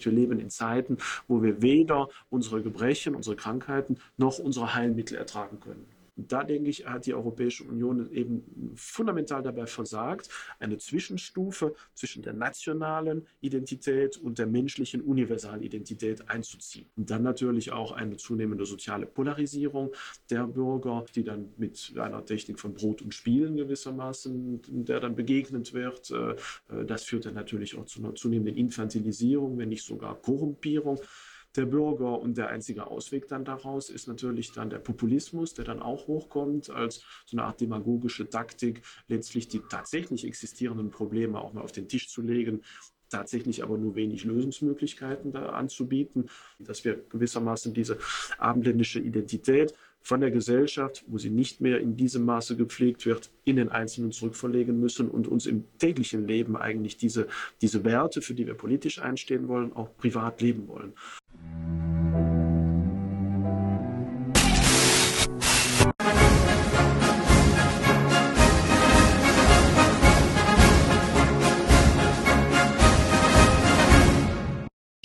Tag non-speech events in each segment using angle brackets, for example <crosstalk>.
Wir leben in Zeiten, wo wir weder unsere Gebrechen, unsere Krankheiten noch unsere Heilmittel ertragen können. Und da denke ich, hat die Europäische Union eben fundamental dabei versagt, eine Zwischenstufe zwischen der nationalen Identität und der menschlichen Universalidentität einzuziehen. Und dann natürlich auch eine zunehmende soziale Polarisierung der Bürger, die dann mit einer Technik von Brot und Spielen gewissermaßen, der dann begegnet wird. Äh, das führt dann natürlich auch zu einer zunehmenden Infantilisierung, wenn nicht sogar Korrumpierung der Bürger. Und der einzige Ausweg dann daraus ist natürlich dann der Populismus, der dann auch hochkommt als so eine Art demagogische Taktik, letztlich die tatsächlich existierenden Probleme auch mal auf den Tisch zu legen tatsächlich aber nur wenig Lösungsmöglichkeiten da anzubieten, dass wir gewissermaßen diese abendländische Identität von der Gesellschaft, wo sie nicht mehr in diesem Maße gepflegt wird, in den Einzelnen zurückverlegen müssen und uns im täglichen Leben eigentlich diese, diese Werte, für die wir politisch einstehen wollen, auch privat leben wollen.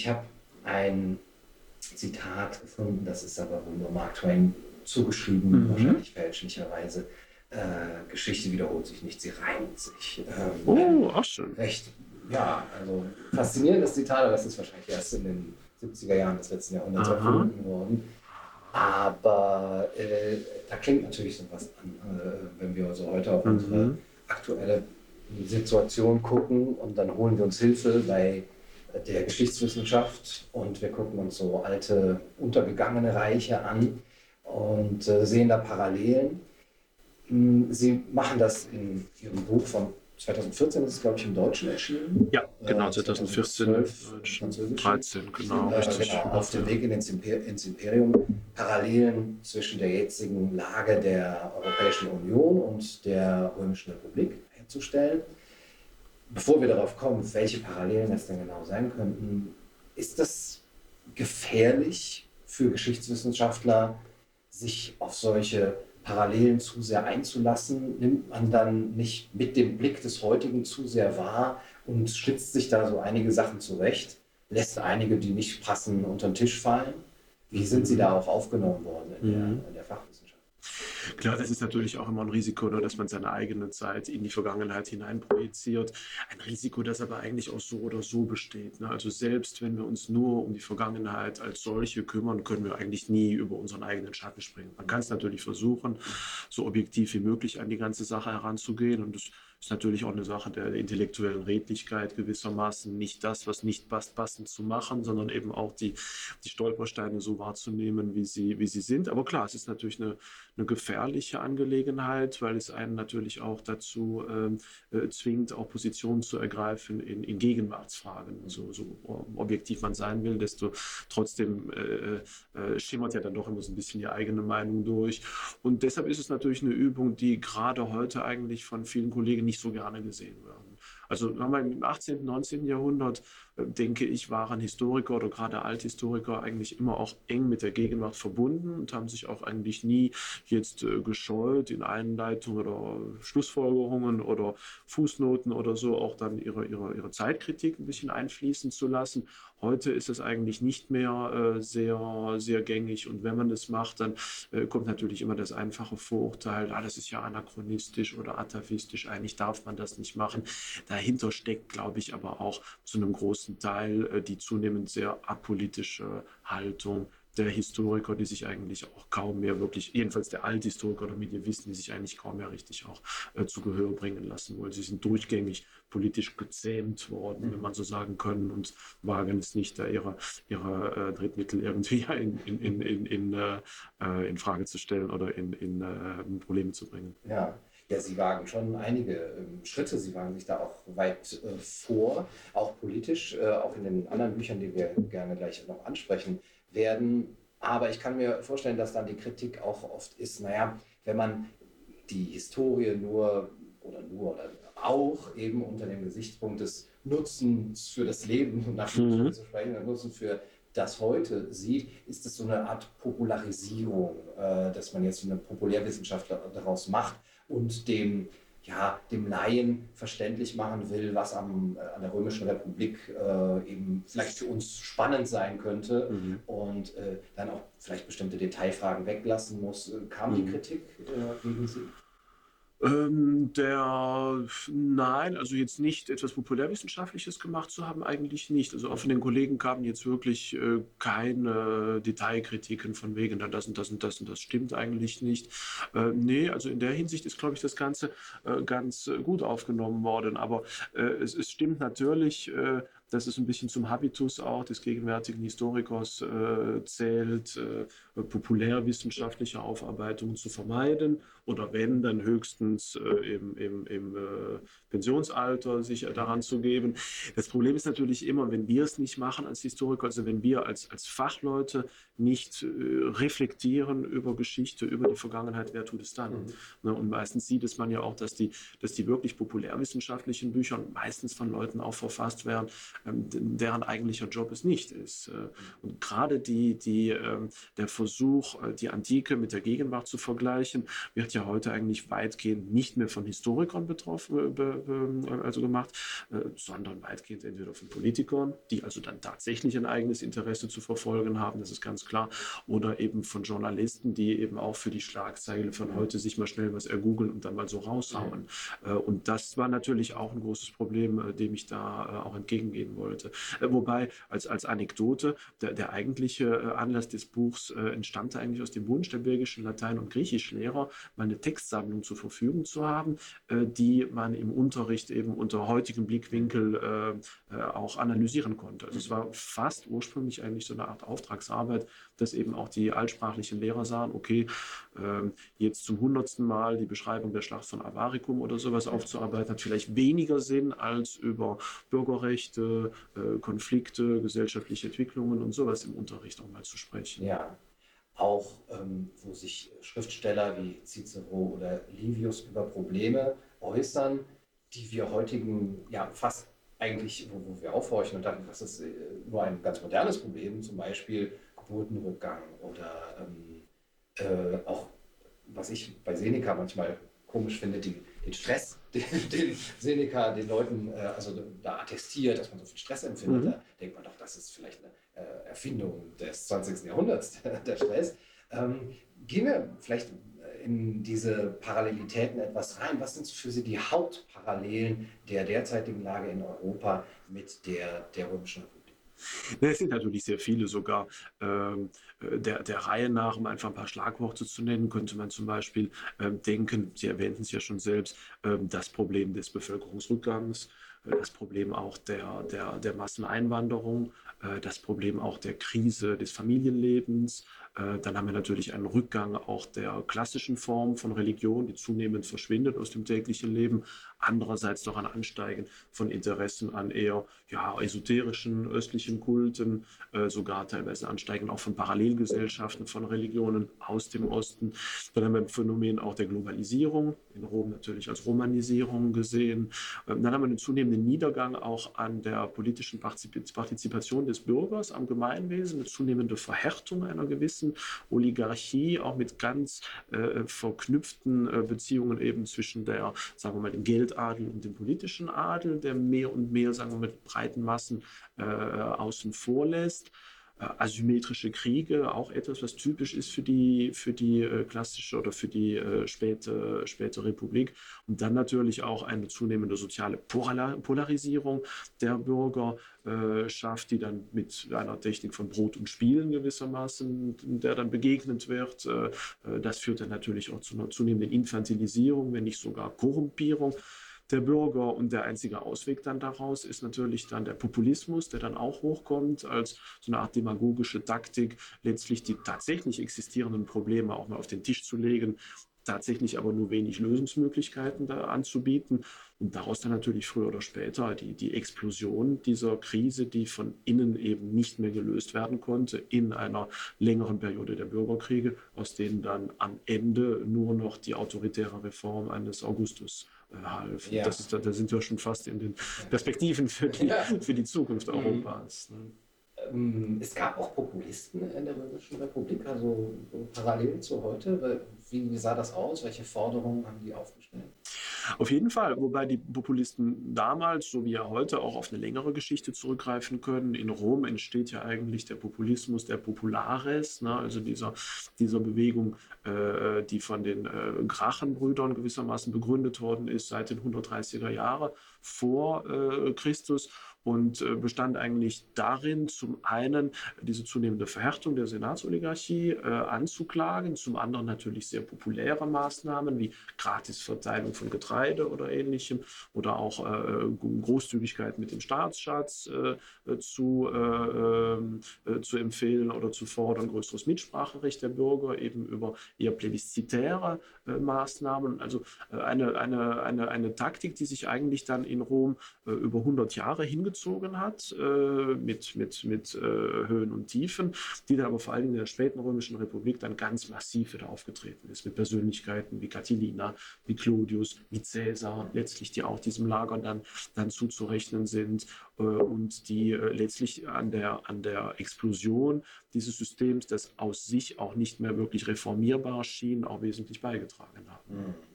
Ich habe ein Zitat gefunden, das ist aber nur Mark Twain zugeschrieben, mhm. wahrscheinlich fälschlicherweise. Äh, Geschichte wiederholt sich nicht, sie reimt sich. Ähm, oh, auch schön. Recht, ja, also faszinierendes Zitat, aber das ist wahrscheinlich erst in den 70er Jahren des letzten Jahrhunderts Aha. erfunden worden. Aber äh, da klingt natürlich so was an, äh, wenn wir also heute auf mhm. unsere aktuelle Situation gucken und dann holen wir uns Hilfe bei der Geschichtswissenschaft und wir gucken uns so alte, untergegangene Reiche an und äh, sehen da Parallelen. Hm, Sie machen das in Ihrem Buch von 2014 ist es, glaube ich, im Deutschen erschienen. Ja, genau, 2014, 2012, 13, genau, äh, richtig. Genau, auf dem Weg in ins, Imper ins Imperium Parallelen zwischen der jetzigen Lage der Europäischen Union und der Römischen Republik herzustellen. Bevor wir darauf kommen, welche Parallelen das denn genau sein könnten, ist das gefährlich für Geschichtswissenschaftler, sich auf solche Parallelen zu sehr einzulassen, nimmt man dann nicht mit dem Blick des heutigen zu sehr wahr und schlitzt sich da so einige Sachen zurecht, lässt einige, die nicht passen, unter den Tisch fallen. Wie sind sie da auch aufgenommen worden in, der, mhm. in der Fachwissenschaft? Klar, das ist natürlich auch immer ein Risiko, nur dass man seine eigene Zeit in die Vergangenheit hineinprojiziert. Ein Risiko, das aber eigentlich auch so oder so besteht. Ne? Also selbst wenn wir uns nur um die Vergangenheit als solche kümmern, können wir eigentlich nie über unseren eigenen Schatten springen. Man kann es natürlich versuchen, so objektiv wie möglich an die ganze Sache heranzugehen und das ist natürlich auch eine Sache der intellektuellen Redlichkeit gewissermaßen, nicht das, was nicht passt, passend zu machen, sondern eben auch die, die Stolpersteine so wahrzunehmen, wie sie, wie sie sind. Aber klar, es ist natürlich eine, eine gefährliche Angelegenheit, weil es einen natürlich auch dazu ähm, äh, zwingt, auch Positionen zu ergreifen in, in Gegenwartsfragen. So, so objektiv man sein will, desto trotzdem äh, äh, schimmert ja dann doch immer so ein bisschen die eigene Meinung durch. Und deshalb ist es natürlich eine Übung, die gerade heute eigentlich von vielen Kollegen nicht nicht so gerne gesehen werden. Also im 18., 19. Jahrhundert, denke ich, waren Historiker oder gerade Althistoriker eigentlich immer auch eng mit der Gegenwart verbunden und haben sich auch eigentlich nie jetzt äh, gescheut, in Einleitungen oder Schlussfolgerungen oder Fußnoten oder so auch dann ihre, ihre, ihre Zeitkritik ein bisschen einfließen zu lassen. Heute ist es eigentlich nicht mehr äh, sehr, sehr gängig und wenn man das macht, dann äh, kommt natürlich immer das einfache Vorurteil, ah, das ist ja anachronistisch oder atavistisch, eigentlich darf man das nicht machen. Dahinter steckt, glaube ich, aber auch zu einem großen Teil äh, die zunehmend sehr apolitische Haltung der Historiker, die sich eigentlich auch kaum mehr wirklich, jedenfalls der Althistoriker oder Medievisten, die sich eigentlich kaum mehr richtig auch äh, zu Gehör bringen lassen wollen. Sie sind durchgängig politisch gezähmt worden, wenn man so sagen kann, und wagen es nicht, da ihre, ihre äh, Drittmittel irgendwie <laughs> in, in, in, in, in, äh, in Frage zu stellen oder in, in äh, Probleme zu bringen. Ja. Ja, Sie wagen schon einige ähm, Schritte, Sie wagen sich da auch weit äh, vor, auch politisch, äh, auch in den anderen Büchern, die wir gerne gleich noch ansprechen werden. Aber ich kann mir vorstellen, dass dann die Kritik auch oft ist, naja, wenn man die Historie nur oder nur oder auch eben unter dem Gesichtspunkt des Nutzens für das Leben, nach mhm. zu sprechen, Nutzen für das heute sieht, ist es so eine Art Popularisierung, äh, dass man jetzt eine Populärwissenschaft daraus macht und dem ja, dem Laien verständlich machen will, was am, äh, an der Römischen Republik äh, eben vielleicht für uns spannend sein könnte mhm. und äh, dann auch vielleicht bestimmte Detailfragen weglassen muss. Äh, kam mhm. die Kritik äh, gegen Sie? Ähm, der, nein, also jetzt nicht etwas Populärwissenschaftliches gemacht zu haben, eigentlich nicht. Also auch von den Kollegen kamen jetzt wirklich äh, keine Detailkritiken von wegen, das und das und das und das stimmt eigentlich nicht. Äh, nee, also in der Hinsicht ist, glaube ich, das Ganze äh, ganz gut aufgenommen worden. Aber äh, es, es, stimmt natürlich, äh, dass es ein bisschen zum Habitus auch des gegenwärtigen Historikers äh, zählt, äh, populärwissenschaftliche Aufarbeitungen zu vermeiden oder wenn, dann höchstens äh, im, im, im äh, Pensionsalter sich daran zu geben. Das Problem ist natürlich immer, wenn wir es nicht machen als Historiker, also wenn wir als, als Fachleute nicht äh, reflektieren über Geschichte, über die Vergangenheit, wer tut es dann? Mhm. Ne, und meistens sieht es man ja auch, dass die, dass die wirklich populärwissenschaftlichen Bücher meistens von Leuten auch verfasst werden, ähm, deren eigentlicher Job es nicht ist. Äh, und gerade die, die, ähm, der Versuch, äh, die Antike mit der Gegenwart zu vergleichen, wird ja heute eigentlich weitgehend nicht mehr von Historikern betroffen, also gemacht, sondern weitgehend entweder von Politikern, die also dann tatsächlich ein eigenes Interesse zu verfolgen haben, das ist ganz klar, oder eben von Journalisten, die eben auch für die Schlagzeile von heute sich mal schnell was ergoogeln und dann mal so raushauen. Und das war natürlich auch ein großes Problem, dem ich da auch entgegengehen wollte. Äh, wobei, als, als Anekdote, der, der eigentliche äh, Anlass des Buchs äh, entstammte eigentlich aus dem Wunsch der belgischen Latein- und Griechischlehrer, mal eine Textsammlung zur Verfügung zu haben, die man im Unterricht eben unter heutigem Blickwinkel auch analysieren konnte. Also es war fast ursprünglich eigentlich so eine Art Auftragsarbeit, dass eben auch die altsprachlichen Lehrer sahen, okay, ähm, jetzt zum hundertsten Mal die Beschreibung der Schlacht von Avaricum oder sowas aufzuarbeiten, hat vielleicht weniger Sinn, als über Bürgerrechte, äh, Konflikte, gesellschaftliche Entwicklungen und sowas im Unterricht auch mal zu sprechen. Ja, auch ähm, wo sich Schriftsteller wie Cicero oder Livius über Probleme äußern, die wir heutigen, ja fast eigentlich, wo, wo wir aufhorchen und dachten, das ist äh, nur ein ganz modernes Problem, zum Beispiel Geburtenrückgang oder ähm, äh, auch, was ich bei Seneca manchmal komisch finde, die, den Stress, <laughs> den, den Seneca den Leuten äh, also da attestiert, dass man so viel Stress empfindet. Mhm. Da denkt man doch, das ist vielleicht eine Erfindung des 20. Jahrhunderts, <laughs> der Stress. Ähm, gehen wir vielleicht in diese Parallelitäten etwas rein. Was sind für Sie die Hauptparallelen der derzeitigen Lage in Europa mit der der römischen Republik? Es sind natürlich sehr viele sogar. Ähm, äh, der, der Reihe nach, um einfach ein paar Schlagworte zu nennen, könnte man zum Beispiel ähm, denken, Sie erwähnten es ja schon selbst, ähm, das Problem des Bevölkerungsrückgangs, äh, das Problem auch der, der, der Masseneinwanderung, äh, das Problem auch der Krise des Familienlebens, äh, dann haben wir natürlich einen Rückgang auch der klassischen Form von Religion, die zunehmend verschwindet aus dem täglichen Leben. Andererseits doch ein Ansteigen von Interessen an eher ja, esoterischen östlichen Kulten, äh, sogar teilweise Ansteigen auch von Parallelgesellschaften von Religionen aus dem Osten. Dann haben wir ein Phänomen auch der Globalisierung, in Rom natürlich als Romanisierung gesehen. Ähm, dann haben wir einen zunehmenden Niedergang auch an der politischen Partizipation des Bürgers am Gemeinwesen, eine zunehmende Verhärtung einer gewissen großen Oligarchie, auch mit ganz äh, verknüpften äh, Beziehungen eben zwischen der, sagen wir mal, dem Geldadel und dem politischen Adel, der mehr und mehr, sagen wir mal, mit breiten Massen äh, außen vor lässt. Äh, asymmetrische Kriege, auch etwas, was typisch ist für die, für die äh, klassische oder für die äh, späte, späte Republik. Und dann natürlich auch eine zunehmende soziale Polarisierung der Bürgerschaft, die dann mit einer Technik von Brot und Spielen gewissermaßen, der dann begegnet wird. Das führt dann natürlich auch zu einer zunehmenden Infantilisierung, wenn nicht sogar Korrumpierung der Bürger. Und der einzige Ausweg dann daraus ist natürlich dann der Populismus, der dann auch hochkommt als so eine Art demagogische Taktik, letztlich die tatsächlich existierenden Probleme auch mal auf den Tisch zu legen, tatsächlich aber nur wenig Lösungsmöglichkeiten da anzubieten und daraus dann natürlich früher oder später die, die Explosion dieser Krise, die von innen eben nicht mehr gelöst werden konnte, in einer längeren Periode der Bürgerkriege, aus denen dann am Ende nur noch die autoritäre Reform eines Augustus. Ja. Das ist, da, sind wir schon fast in den Perspektiven für die, ja. für die Zukunft mhm. Europas. Ne? Ähm, es gab auch Populisten in der Römischen Republik, also so parallel zu heute. Wie sah das aus? Welche Forderungen haben die aufgestellt? Auf jeden Fall, wobei die Populisten damals, so wie ja heute, auch auf eine längere Geschichte zurückgreifen können. In Rom entsteht ja eigentlich der Populismus der Populares, ne? also dieser, dieser Bewegung, äh, die von den äh, Grachenbrüdern gewissermaßen begründet worden ist seit den 130er Jahren vor äh, Christus und äh, bestand eigentlich darin, zum einen diese zunehmende Verhärtung der Senatsoligarchie äh, anzuklagen, zum anderen natürlich sehr populäre Maßnahmen wie Gratisverteilung von Getreide oder ähnlichem oder auch äh, Großzügigkeit mit dem Staatsschatz äh, zu, äh, ähm, äh, zu empfehlen oder zu fordern, größeres Mitspracherecht der Bürger eben über eher plebiszitäre Maßnahmen. Also eine, eine, eine, eine Taktik, die sich eigentlich dann in Rom über 100 Jahre hingezogen gezogen hat, äh, mit, mit, mit äh, Höhen und Tiefen, die dann aber vor allem in der späten Römischen Republik dann ganz massiv wieder aufgetreten ist, mit Persönlichkeiten wie Catilina, wie Clodius, wie Caesar, letztlich die auch diesem Lager dann, dann zuzurechnen sind äh, und die äh, letztlich an der, an der Explosion dieses Systems, das aus sich auch nicht mehr wirklich reformierbar schien, auch wesentlich beigetragen haben. Mhm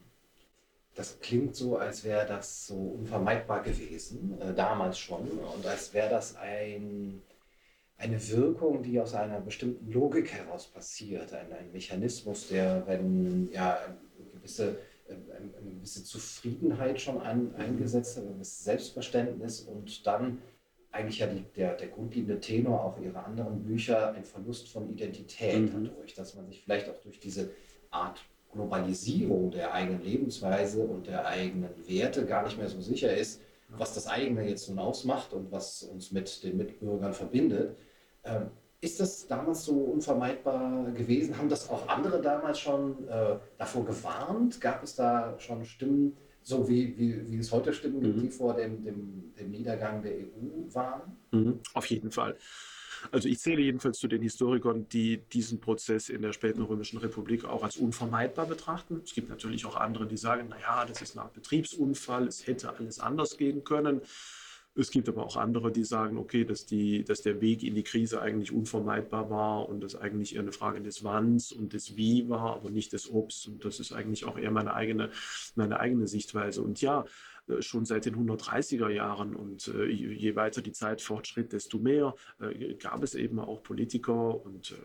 das klingt so, als wäre das so unvermeidbar gewesen, äh, damals schon, und als wäre das ein, eine Wirkung, die aus einer bestimmten Logik heraus passiert, ein, ein Mechanismus, der, wenn ja, eine gewisse, äh, eine gewisse Zufriedenheit schon ein, eingesetzt hat, ein gewisses Selbstverständnis und dann eigentlich ja die, der, der grundlegende Tenor auch ihrer anderen Bücher, ein Verlust von Identität mhm. dadurch, dass man sich vielleicht auch durch diese Art Globalisierung der eigenen Lebensweise und der eigenen Werte gar nicht mehr so sicher ist, was das eigene jetzt nun ausmacht und was uns mit den Mitbürgern verbindet. Ähm, ist das damals so unvermeidbar gewesen? Haben das auch andere damals schon äh, davor gewarnt? Gab es da schon Stimmen, so wie, wie, wie es heute Stimmen gibt, mhm. die vor dem, dem, dem Niedergang der EU waren? Mhm. Auf jeden Fall. Also ich zähle jedenfalls zu den Historikern, die diesen Prozess in der späten Römischen Republik auch als unvermeidbar betrachten. Es gibt natürlich auch andere, die sagen, naja, das ist eine Art Betriebsunfall, es hätte alles anders gehen können. Es gibt aber auch andere, die sagen, okay, dass, die, dass der Weg in die Krise eigentlich unvermeidbar war und das eigentlich eher eine Frage des Wanns und des Wie war, aber nicht des Obst. Und das ist eigentlich auch eher meine eigene, meine eigene Sichtweise. Und ja, schon seit den 130er Jahren. Und äh, je weiter die Zeit fortschritt, desto mehr äh, gab es eben auch Politiker und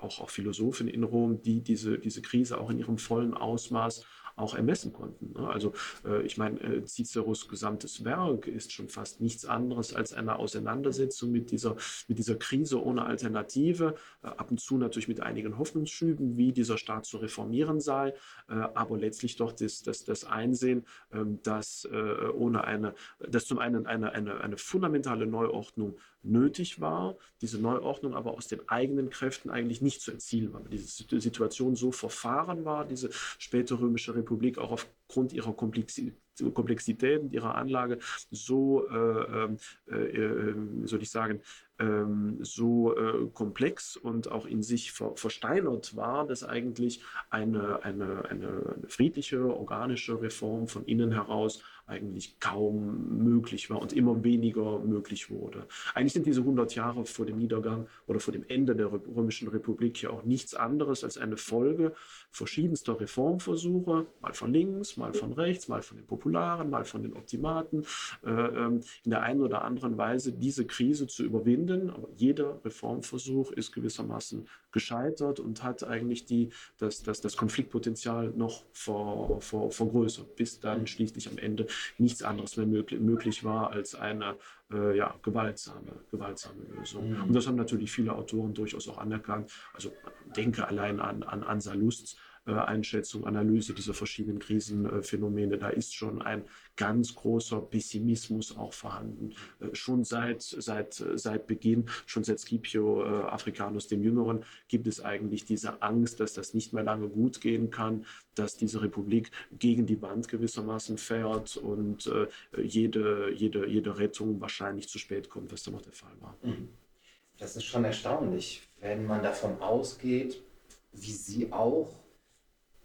auch, auch Philosophen in Rom, die diese, diese Krise auch in ihrem vollen Ausmaß auch ermessen konnten. Ne? Also äh, ich meine, äh, Ciceros gesamtes Werk ist schon fast nichts anderes als eine Auseinandersetzung mit dieser, mit dieser Krise ohne Alternative, äh, ab und zu natürlich mit einigen Hoffnungsschüben, wie dieser Staat zu reformieren sei, aber letztlich doch das, das, das Einsehen, ähm, dass ohne eine, dass zum einen eine, eine, eine fundamentale Neuordnung nötig war, diese Neuordnung aber aus den eigenen Kräften eigentlich nicht zu erzielen war. Diese Situation so verfahren war, diese späte römische Republik auch aufgrund ihrer Komplexität und ihrer Anlage so, äh, ähm, äh, äh, soll ich sagen, ähm, so äh, komplex und auch in sich ver versteinert war, dass eigentlich eine, eine, eine, eine friedliche, organische Reform von innen heraus eigentlich kaum möglich war und immer weniger möglich wurde. Eigentlich sind diese 100 Jahre vor dem Niedergang oder vor dem Ende der Römischen Republik ja auch nichts anderes als eine Folge verschiedenster Reformversuche, mal von links, mal von rechts, mal von den Popularen, mal von den Optimaten, äh, ähm, in der einen oder anderen Weise diese Krise zu überwinden. Aber jeder Reformversuch ist gewissermaßen gescheitert und hat eigentlich die, das, das, das Konfliktpotenzial noch ver, ver, vergrößert, bis dann schließlich am Ende nichts anderes mehr möglich, möglich war als eine äh, ja, gewaltsame, gewaltsame Lösung. Mhm. Und das haben natürlich viele Autoren durchaus auch anerkannt. Also denke allein an, an, an Salusts äh, Einschätzung, Analyse dieser verschiedenen Krisenphänomene. Da ist schon ein ganz großer Pessimismus auch vorhanden. Äh, schon seit, seit, seit Beginn, schon seit Scipio äh, Africanus dem Jüngeren, gibt es eigentlich diese Angst, dass das nicht mehr lange gut gehen kann, dass diese Republik gegen die Wand gewissermaßen fährt und jede, jede, jede Rettung wahrscheinlich zu spät kommt, was da noch der Fall war. Mhm. Das ist schon erstaunlich, wenn man davon ausgeht, wie Sie auch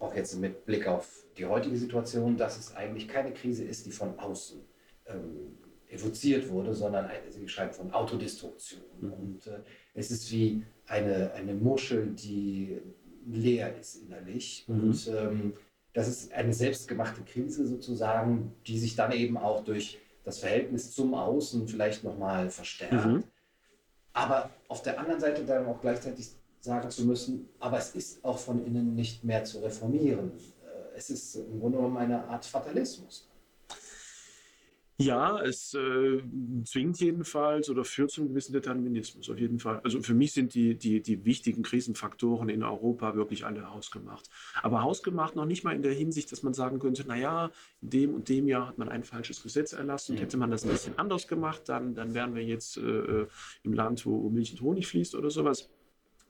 auch jetzt mit Blick auf die heutige Situation, dass es eigentlich keine Krise ist, die von außen ähm, evoziert wurde, sondern eine, Sie schreiben von Autodestruktion. Mhm. Und äh, es ist wie eine, eine Muschel, die leer ist innerlich. Mhm. Und ähm, das ist eine selbstgemachte Krise sozusagen, die sich dann eben auch durch das Verhältnis zum Außen vielleicht nochmal verstärkt. Mhm. Aber auf der anderen Seite dann auch gleichzeitig sagen zu müssen, aber es ist auch von innen nicht mehr zu reformieren. Äh, es ist im Grunde genommen eine Art Fatalismus. Ja, es äh, zwingt jedenfalls oder führt zu einem gewissen Determinismus, auf jeden Fall. Also für mich sind die, die, die wichtigen Krisenfaktoren in Europa wirklich alle hausgemacht. Aber hausgemacht noch nicht mal in der Hinsicht, dass man sagen könnte, naja, in dem und dem Jahr hat man ein falsches Gesetz erlassen und mhm. hätte man das ein bisschen anders gemacht, dann, dann wären wir jetzt äh, äh im Land, wo Milch und Honig fließt oder sowas.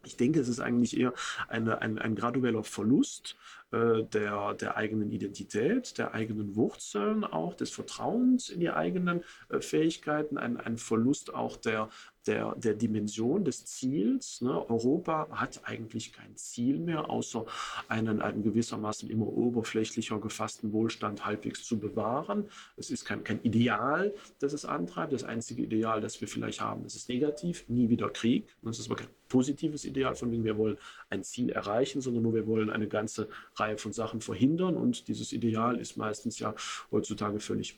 Ich denke, es ist eigentlich eher eine, ein, ein gradueller Verlust äh, der, der eigenen Identität, der eigenen Wurzeln, auch des Vertrauens in die eigenen äh, Fähigkeiten, ein, ein Verlust auch der, der, der Dimension des Ziels. Ne? Europa hat eigentlich kein Ziel mehr, außer einen, einen gewissermaßen immer oberflächlicher gefassten Wohlstand halbwegs zu bewahren. Es ist kein, kein Ideal, das es antreibt. Das einzige Ideal, das wir vielleicht haben, das ist negativ, nie wieder Krieg. Das ist aber kein positives Ideal, von dem wir wollen ein Ziel erreichen, sondern nur wir wollen eine ganze Reihe von Sachen verhindern. Und dieses Ideal ist meistens ja heutzutage völlig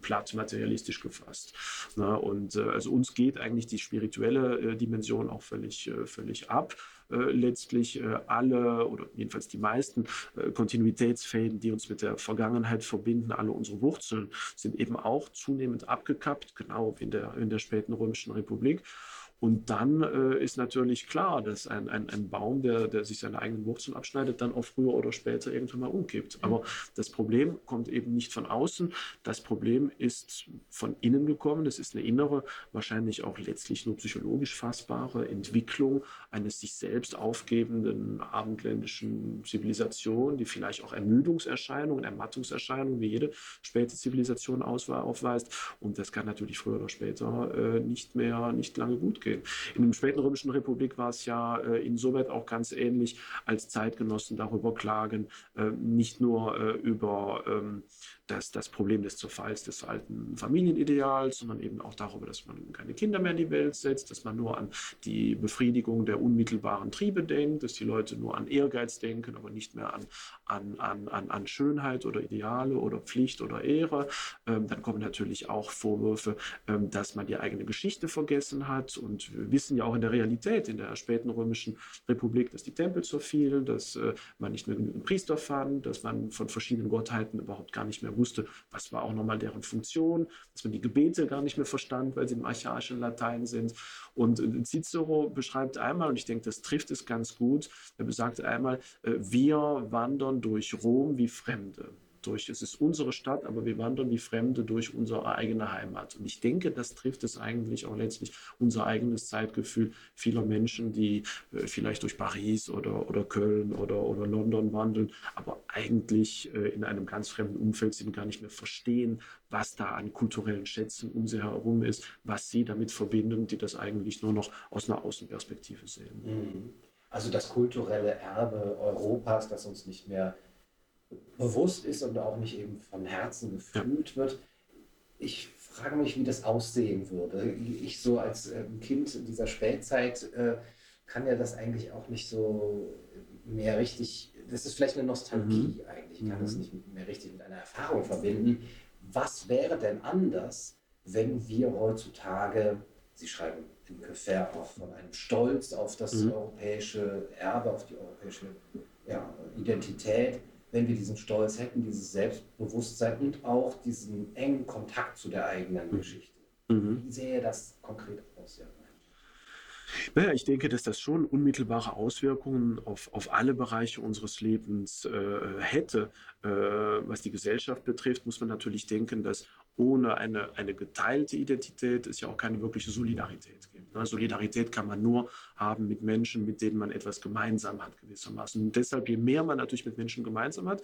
platt materialistisch gefasst. Na, und äh, also uns geht eigentlich die spirituelle äh, Dimension auch völlig, äh, völlig ab. Äh, letztlich äh, alle oder jedenfalls die meisten äh, Kontinuitätsfäden, die uns mit der Vergangenheit verbinden, alle unsere Wurzeln sind eben auch zunehmend abgekappt, genau wie in der, in der späten Römischen Republik. Und dann äh, ist natürlich klar, dass ein, ein, ein Baum, der, der sich seine eigenen Wurzeln abschneidet, dann auch früher oder später irgendwann mal umkippt. Aber das Problem kommt eben nicht von außen. Das Problem ist von innen gekommen. Das ist eine innere, wahrscheinlich auch letztlich nur psychologisch fassbare Entwicklung eines sich selbst aufgebenden abendländischen Zivilisation, die vielleicht auch Ermüdungserscheinungen, Ermattungserscheinungen wie jede späte Zivilisation aufweist. Und das kann natürlich früher oder später äh, nicht mehr, nicht lange gut gehen gehen. In der späten Römischen Republik war es ja äh, insoweit auch ganz ähnlich, als Zeitgenossen darüber klagen, äh, nicht nur äh, über ähm, das, das Problem des Zerfalls des alten Familienideals, sondern eben auch darüber, dass man keine Kinder mehr in die Welt setzt, dass man nur an die Befriedigung der unmittelbaren Triebe denkt, dass die Leute nur an Ehrgeiz denken, aber nicht mehr an, an, an, an, an Schönheit oder Ideale oder Pflicht oder Ehre. Ähm, dann kommen natürlich auch Vorwürfe, ähm, dass man die eigene Geschichte vergessen hat. Und wir wissen ja auch in der Realität, in der späten römischen Republik, dass die Tempel zerfielen, dass äh, man nicht mehr genügend Priester fand, dass man von verschiedenen Gottheiten überhaupt gar nicht mehr wusste, was war auch nochmal deren Funktion, dass man die Gebete gar nicht mehr verstand, weil sie im archaischen Latein sind. Und äh, Cicero beschreibt einmal, und ich denke, das trifft es ganz gut, er besagt einmal, äh, wir wandern durch Rom wie Fremde durch, es ist unsere Stadt, aber wir wandern wie Fremde durch unsere eigene Heimat. Und ich denke, das trifft es eigentlich auch letztlich unser eigenes Zeitgefühl vieler Menschen, die äh, vielleicht durch Paris oder, oder Köln oder, oder London wandeln, aber eigentlich äh, in einem ganz fremden Umfeld sind, gar nicht mehr verstehen, was da an kulturellen Schätzen um sie herum ist, was sie damit verbinden, die das eigentlich nur noch aus einer Außenperspektive sehen. Mhm. Also das kulturelle Erbe Europas, das uns nicht mehr bewusst ist und auch nicht eben von Herzen gefühlt wird. Ich frage mich, wie das aussehen würde. Ich so als ähm, Kind dieser Spätzeit äh, kann ja das eigentlich auch nicht so mehr richtig, das ist vielleicht eine Nostalgie mhm. eigentlich, ich kann mhm. das nicht mehr richtig mit einer Erfahrung verbinden. Was wäre denn anders, wenn wir heutzutage, Sie schreiben in Köfer auch von einem Stolz auf das mhm. europäische Erbe, auf die europäische ja, Identität, wenn wir diesen Stolz hätten, dieses Selbstbewusstsein und auch diesen engen Kontakt zu der eigenen mhm. Geschichte. Mhm. Wie sähe das konkret aus? Ja? Naja, ich denke, dass das schon unmittelbare Auswirkungen auf, auf alle Bereiche unseres Lebens äh, hätte. Äh, was die Gesellschaft betrifft, muss man natürlich denken, dass ohne eine, eine geteilte Identität es ja auch keine wirkliche Solidarität gibt. Ne? Solidarität kann man nur haben mit Menschen, mit denen man etwas gemeinsam hat, gewissermaßen. Und deshalb, je mehr man natürlich mit Menschen gemeinsam hat,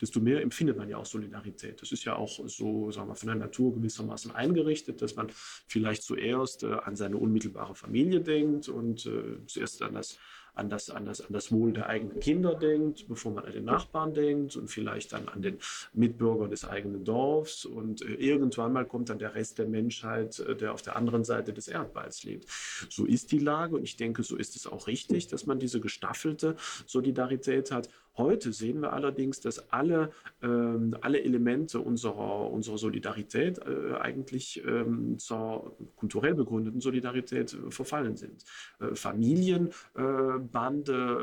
desto mehr empfindet man ja auch Solidarität. Das ist ja auch so, sagen wir, von der Natur gewissermaßen eingerichtet, dass man vielleicht zuerst äh, an seine unmittelbare Familie denkt und äh, zuerst an das an das, an, das, an das Wohl der eigenen Kinder denkt, bevor man an den Nachbarn denkt und vielleicht dann an den Mitbürger des eigenen Dorfs. Und äh, irgendwann mal kommt dann der Rest der Menschheit, äh, der auf der anderen Seite des Erdballs lebt. So ist die Lage und ich denke, so ist es auch richtig, dass man diese gestaffelte Solidarität hat. Heute sehen wir allerdings, dass alle, ähm, alle Elemente unserer, unserer Solidarität äh, eigentlich ähm, zur kulturell begründeten Solidarität äh, verfallen sind. Äh, Familienbande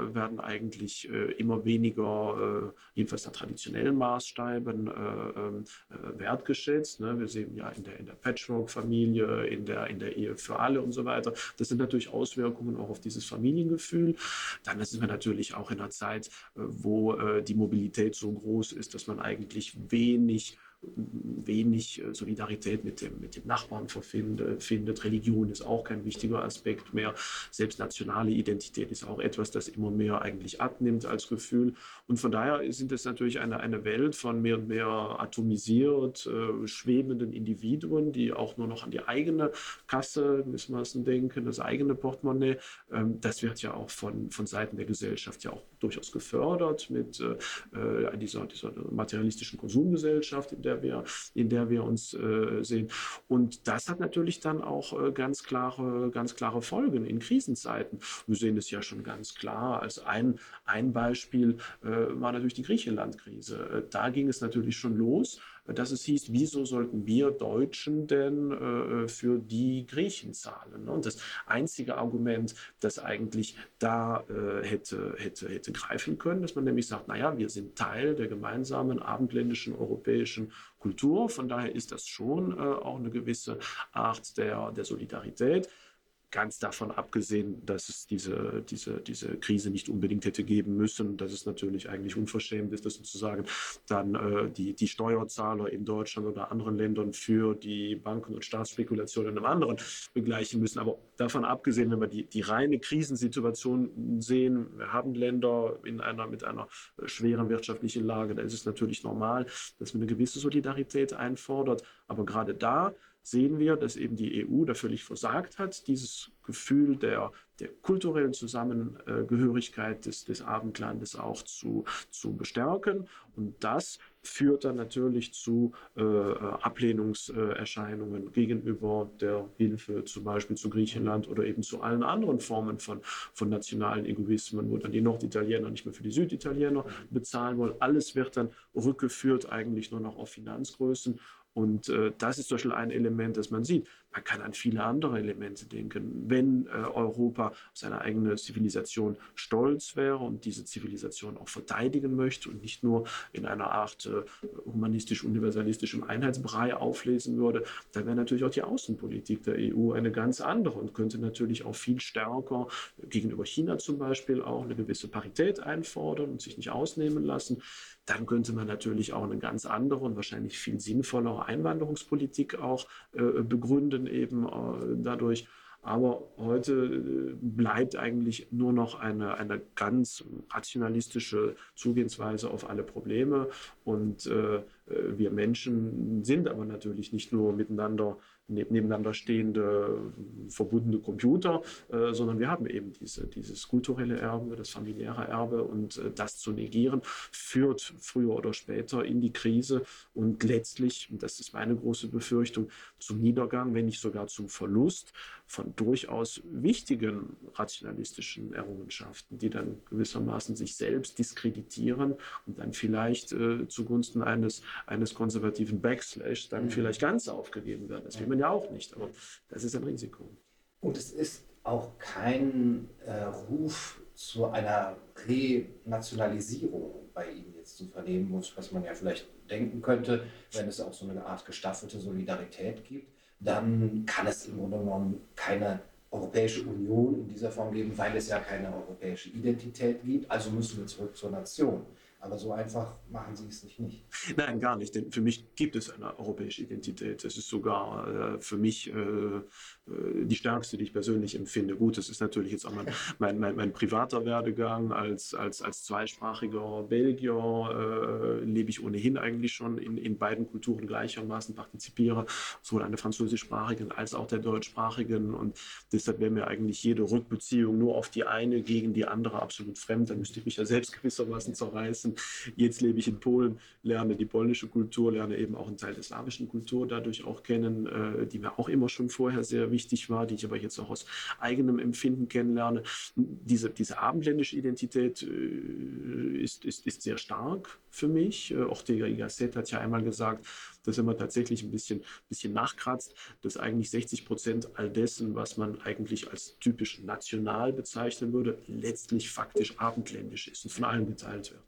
äh, werden eigentlich äh, immer weniger, äh, jedenfalls nach traditionellen Maßstäben, ähm, wertgeschätzt. Ne? Wir sehen ja in der, in der Patchwork-Familie, in der, in der Ehe für alle und so weiter. Das sind natürlich Auswirkungen auch auf dieses Familiengefühl. Dann sind wir natürlich auch in einer Zeit, wo die Mobilität so groß ist, dass man eigentlich wenig wenig äh, Solidarität mit dem, mit dem Nachbarn findet. Religion ist auch kein wichtiger Aspekt mehr. Selbst nationale Identität ist auch etwas, das immer mehr eigentlich abnimmt als Gefühl. Und von daher sind es natürlich eine, eine Welt von mehr und mehr atomisiert, äh, schwebenden Individuen, die auch nur noch an die eigene Kasse gewissermaßen denken, das eigene Portemonnaie. Ähm, das wird ja auch von, von Seiten der Gesellschaft ja auch durchaus gefördert mit äh, dieser, dieser materialistischen Konsumgesellschaft, in der wir, in der wir uns äh, sehen. Und das hat natürlich dann auch äh, ganz klare, ganz klare Folgen in Krisenzeiten. Wir sehen es ja schon ganz klar. Als ein, ein Beispiel äh, war natürlich die Griechenland-Krise. Äh, da ging es natürlich schon los dass es hieß, wieso sollten wir Deutschen denn äh, für die Griechen zahlen? Ne? Und das einzige Argument, das eigentlich da äh, hätte, hätte, hätte greifen können, dass man nämlich sagt, naja, wir sind Teil der gemeinsamen abendländischen europäischen Kultur, von daher ist das schon äh, auch eine gewisse Art der, der Solidarität. Ganz davon abgesehen, dass es diese, diese, diese Krise nicht unbedingt hätte geben müssen, dass es natürlich eigentlich unverschämt ist, dass sozusagen dann äh, die, die Steuerzahler in Deutschland oder anderen Ländern für die Banken- und Staatsspekulationen in einem anderen begleichen müssen. Aber davon abgesehen, wenn wir die, die reine Krisensituation sehen, wir haben Länder in einer, mit einer schweren wirtschaftlichen Lage, da ist es natürlich normal, dass man eine gewisse Solidarität einfordert. Aber gerade da sehen wir, dass eben die EU da völlig versagt hat, dieses Gefühl der, der kulturellen Zusammengehörigkeit des, des Abendlandes auch zu, zu bestärken. Und das führt dann natürlich zu äh, Ablehnungserscheinungen gegenüber der Hilfe, zum Beispiel zu Griechenland oder eben zu allen anderen Formen von, von nationalen Egoismen, wo dann die Norditaliener nicht mehr für die Süditaliener bezahlen wollen. Alles wird dann rückgeführt eigentlich nur noch auf Finanzgrößen. Und äh, das ist zum Beispiel ein Element, das man sieht. Man kann an viele andere Elemente denken. Wenn äh, Europa seine eigene Zivilisation stolz wäre und diese Zivilisation auch verteidigen möchte und nicht nur in einer Art äh, humanistisch-universalistischem Einheitsbrei auflesen würde, dann wäre natürlich auch die Außenpolitik der EU eine ganz andere und könnte natürlich auch viel stärker gegenüber China zum Beispiel auch eine gewisse Parität einfordern und sich nicht ausnehmen lassen dann könnte man natürlich auch eine ganz andere und wahrscheinlich viel sinnvollere Einwanderungspolitik auch äh, begründen, eben äh, dadurch. Aber heute äh, bleibt eigentlich nur noch eine, eine ganz rationalistische Zugehensweise auf alle Probleme. Und äh, äh, wir Menschen sind aber natürlich nicht nur miteinander nebeneinander stehende verbundene Computer, äh, sondern wir haben eben diese, dieses kulturelle Erbe, das familiäre Erbe und äh, das zu negieren führt früher oder später in die Krise und letztlich, und das ist meine große Befürchtung, zum Niedergang, wenn nicht sogar zum Verlust von durchaus wichtigen rationalistischen Errungenschaften, die dann gewissermaßen sich selbst diskreditieren und dann vielleicht äh, zugunsten eines eines konservativen Backslash dann mhm. vielleicht ganz aufgegeben werden. Das will man ja auch nicht, aber das ist ein Risiko. Und es ist auch kein äh, Ruf zu einer Renationalisierung bei Ihnen jetzt zu vernehmen, was man ja vielleicht denken könnte, wenn es auch so eine Art gestaffelte Solidarität gibt, dann kann es im Grunde genommen keine Europäische Union in dieser Form geben, weil es ja keine europäische Identität gibt. Also müssen wir zurück zur Nation. Aber so einfach machen sie es sich nicht. Nein, gar nicht. Denn für mich gibt es eine europäische Identität. Es ist sogar äh, für mich äh, äh, die stärkste, die ich persönlich empfinde. Gut, das ist natürlich jetzt auch mein, <laughs> mein, mein, mein privater Werdegang. Als, als, als zweisprachiger Belgier äh, lebe ich ohnehin eigentlich schon in, in beiden Kulturen gleichermaßen, partizipiere sowohl an der französischsprachigen als auch der deutschsprachigen. Und deshalb wäre mir eigentlich jede Rückbeziehung nur auf die eine gegen die andere absolut fremd. Da müsste ich mich ja selbst gewissermaßen zerreißen. Jetzt lebe ich in Polen, lerne die polnische Kultur, lerne eben auch einen Teil der slawischen Kultur dadurch auch kennen, äh, die mir auch immer schon vorher sehr wichtig war, die ich aber jetzt auch aus eigenem Empfinden kennenlerne. Diese, diese abendländische Identität äh, ist, ist, ist sehr stark für mich. Äh, der Gasset hat ja einmal gesagt, dass man tatsächlich ein bisschen, bisschen nachkratzt, dass eigentlich 60 Prozent all dessen, was man eigentlich als typisch national bezeichnen würde, letztlich faktisch abendländisch ist und von allen geteilt wird.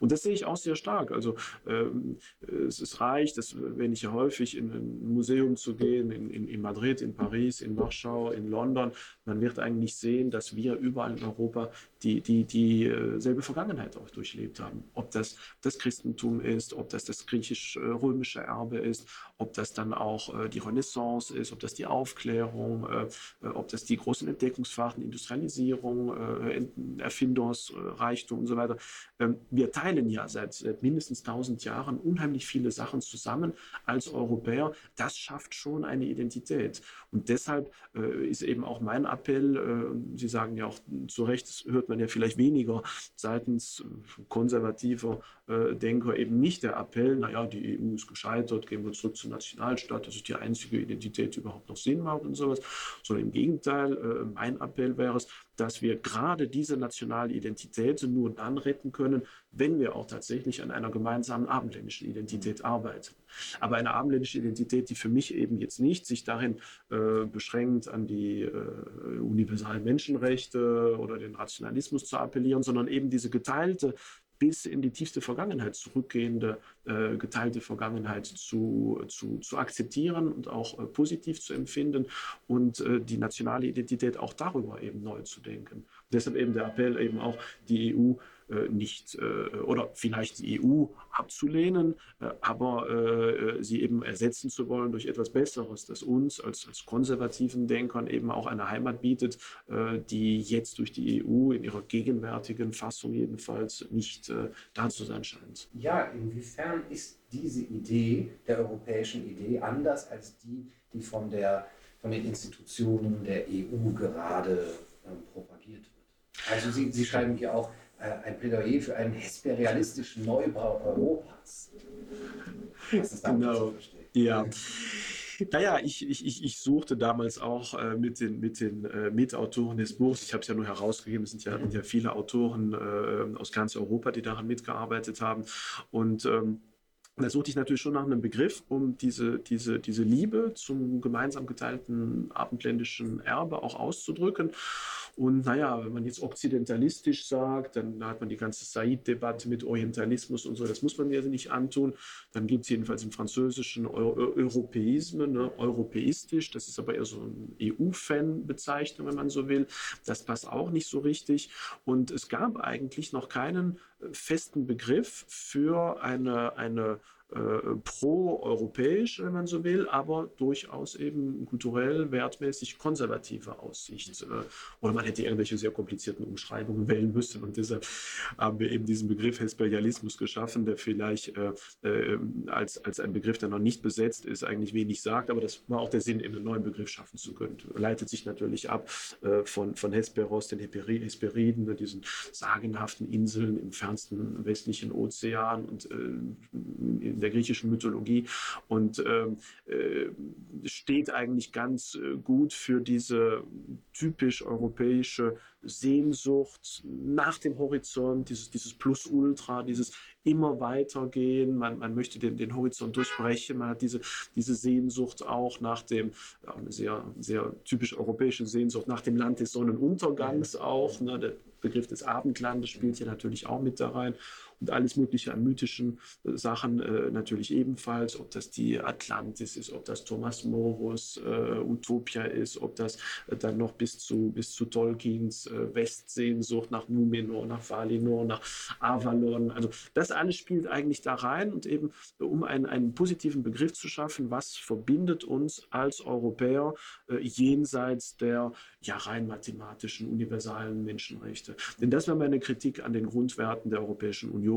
Und das sehe ich auch sehr stark. Also ähm, es, es reicht, dass, wenn ich ja häufig in ein Museum zu gehen, in, in, in Madrid, in Paris, in Warschau, in London, man wird eigentlich sehen, dass wir überall in Europa die, die, dieselbe Vergangenheit auch durchlebt haben. Ob das das Christentum ist, ob das das griechisch-römische Erbe ist, ob das dann auch äh, die Renaissance ist, ob das die Aufklärung, äh, ob das die großen Entdeckungsfahrten, Industrialisierung, äh, Erfindungsreichtum und so weiter. Ähm, wir teilen ja seit, seit mindestens 1000 Jahren unheimlich viele Sachen zusammen als Europäer. Das schafft schon eine Identität. Und deshalb äh, ist eben auch mein Appell, äh, Sie sagen ja auch zu Recht, das hört man ja vielleicht weniger seitens konservativer äh, Denker eben nicht der Appell, naja, die EU ist gescheitert, gehen wir zurück zur Nationalstaat, das ist die einzige Identität, die überhaupt noch Sinn macht und sowas, sondern im Gegenteil, äh, mein Appell wäre es, dass wir gerade diese nationale Identität nur dann retten können, wenn wir auch tatsächlich an einer gemeinsamen abendländischen Identität arbeiten. Aber eine abendländische Identität, die für mich eben jetzt nicht sich darin äh, beschränkt, an die äh, universalen Menschenrechte oder den Rationalismus zu appellieren, sondern eben diese geteilte bis in die tiefste Vergangenheit zurückgehende, äh, geteilte Vergangenheit zu, zu, zu akzeptieren und auch äh, positiv zu empfinden und äh, die nationale Identität auch darüber eben neu zu denken. Deshalb eben der Appell eben auch, die EU nicht äh, oder vielleicht die EU abzulehnen, äh, aber sie eben ersetzen zu wollen durch etwas Besseres, das uns als, als konservativen Denkern eben auch eine Heimat bietet, die jetzt durch die EU in ihrer gegenwärtigen Fassung jedenfalls nicht da zu sein scheint. Ja, inwiefern ist diese Idee der europäischen Idee anders als die, die von, der, von den Institutionen der EU gerade ähm, propagiert wird? Also Sie, Sie schreiben hier auch, äh, ein Plädoyer für einen hesperialistischen Neubau Europas. Was ist genau. Ja. Naja, ich, ich, ich suchte damals auch äh, mit den, mit den äh, Mitautoren des Buchs, ich habe es ja nur herausgegeben, es sind ja, sind ja viele Autoren äh, aus ganz Europa, die daran mitgearbeitet haben. Und ähm, da suchte ich natürlich schon nach einem Begriff, um diese, diese, diese Liebe zum gemeinsam geteilten abendländischen Erbe auch auszudrücken. Und naja, wenn man jetzt okzidentalistisch sagt, dann hat man die ganze Said-Debatte mit Orientalismus und so, das muss man ja nicht antun. Dann gibt es jedenfalls im Französischen Euro Europäismen, ne? europäistisch, das ist aber eher so eine EU-Fan-Bezeichnung, wenn man so will. Das passt auch nicht so richtig. Und es gab eigentlich noch keinen festen Begriff für eine, eine äh, pro-europäisch, wenn man so will, aber durchaus eben kulturell, wertmäßig konservative Aussicht. Äh, oder man hätte irgendwelche sehr komplizierten Umschreibungen wählen müssen. Und deshalb haben wir eben diesen Begriff Hesperialismus geschaffen, der vielleicht äh, äh, als, als ein Begriff, der noch nicht besetzt ist, eigentlich wenig sagt. Aber das war auch der Sinn, eben einen neuen Begriff schaffen zu können. Leitet sich natürlich ab äh, von, von Hesperos, den Hesperiden, ne, diesen sagenhaften Inseln im fernsten westlichen Ozean und äh, in der griechischen Mythologie. Und ähm, äh, steht eigentlich ganz äh, gut für diese typisch europäische Sehnsucht nach dem Horizont, dieses, dieses Plus-Ultra, dieses immer weitergehen, man, man möchte den, den Horizont durchbrechen, man hat diese, diese Sehnsucht auch nach dem, ja, eine sehr, sehr typisch europäische Sehnsucht nach dem Land des Sonnenuntergangs auch, ne, der Begriff des Abendlandes spielt hier natürlich auch mit da rein und alles Mögliche an mythischen äh, Sachen äh, natürlich ebenfalls, ob das die Atlantis ist, ob das Thomas Morus äh, Utopia ist, ob das äh, dann noch bis zu, bis zu Tolkiens äh, Westsehnsucht nach Numenor, nach Valinor, nach Avalon. Also das alles spielt eigentlich da rein und eben um einen, einen positiven Begriff zu schaffen, was verbindet uns als Europäer äh, jenseits der ja rein mathematischen universalen Menschenrechte. Denn das wäre meine Kritik an den Grundwerten der Europäischen Union.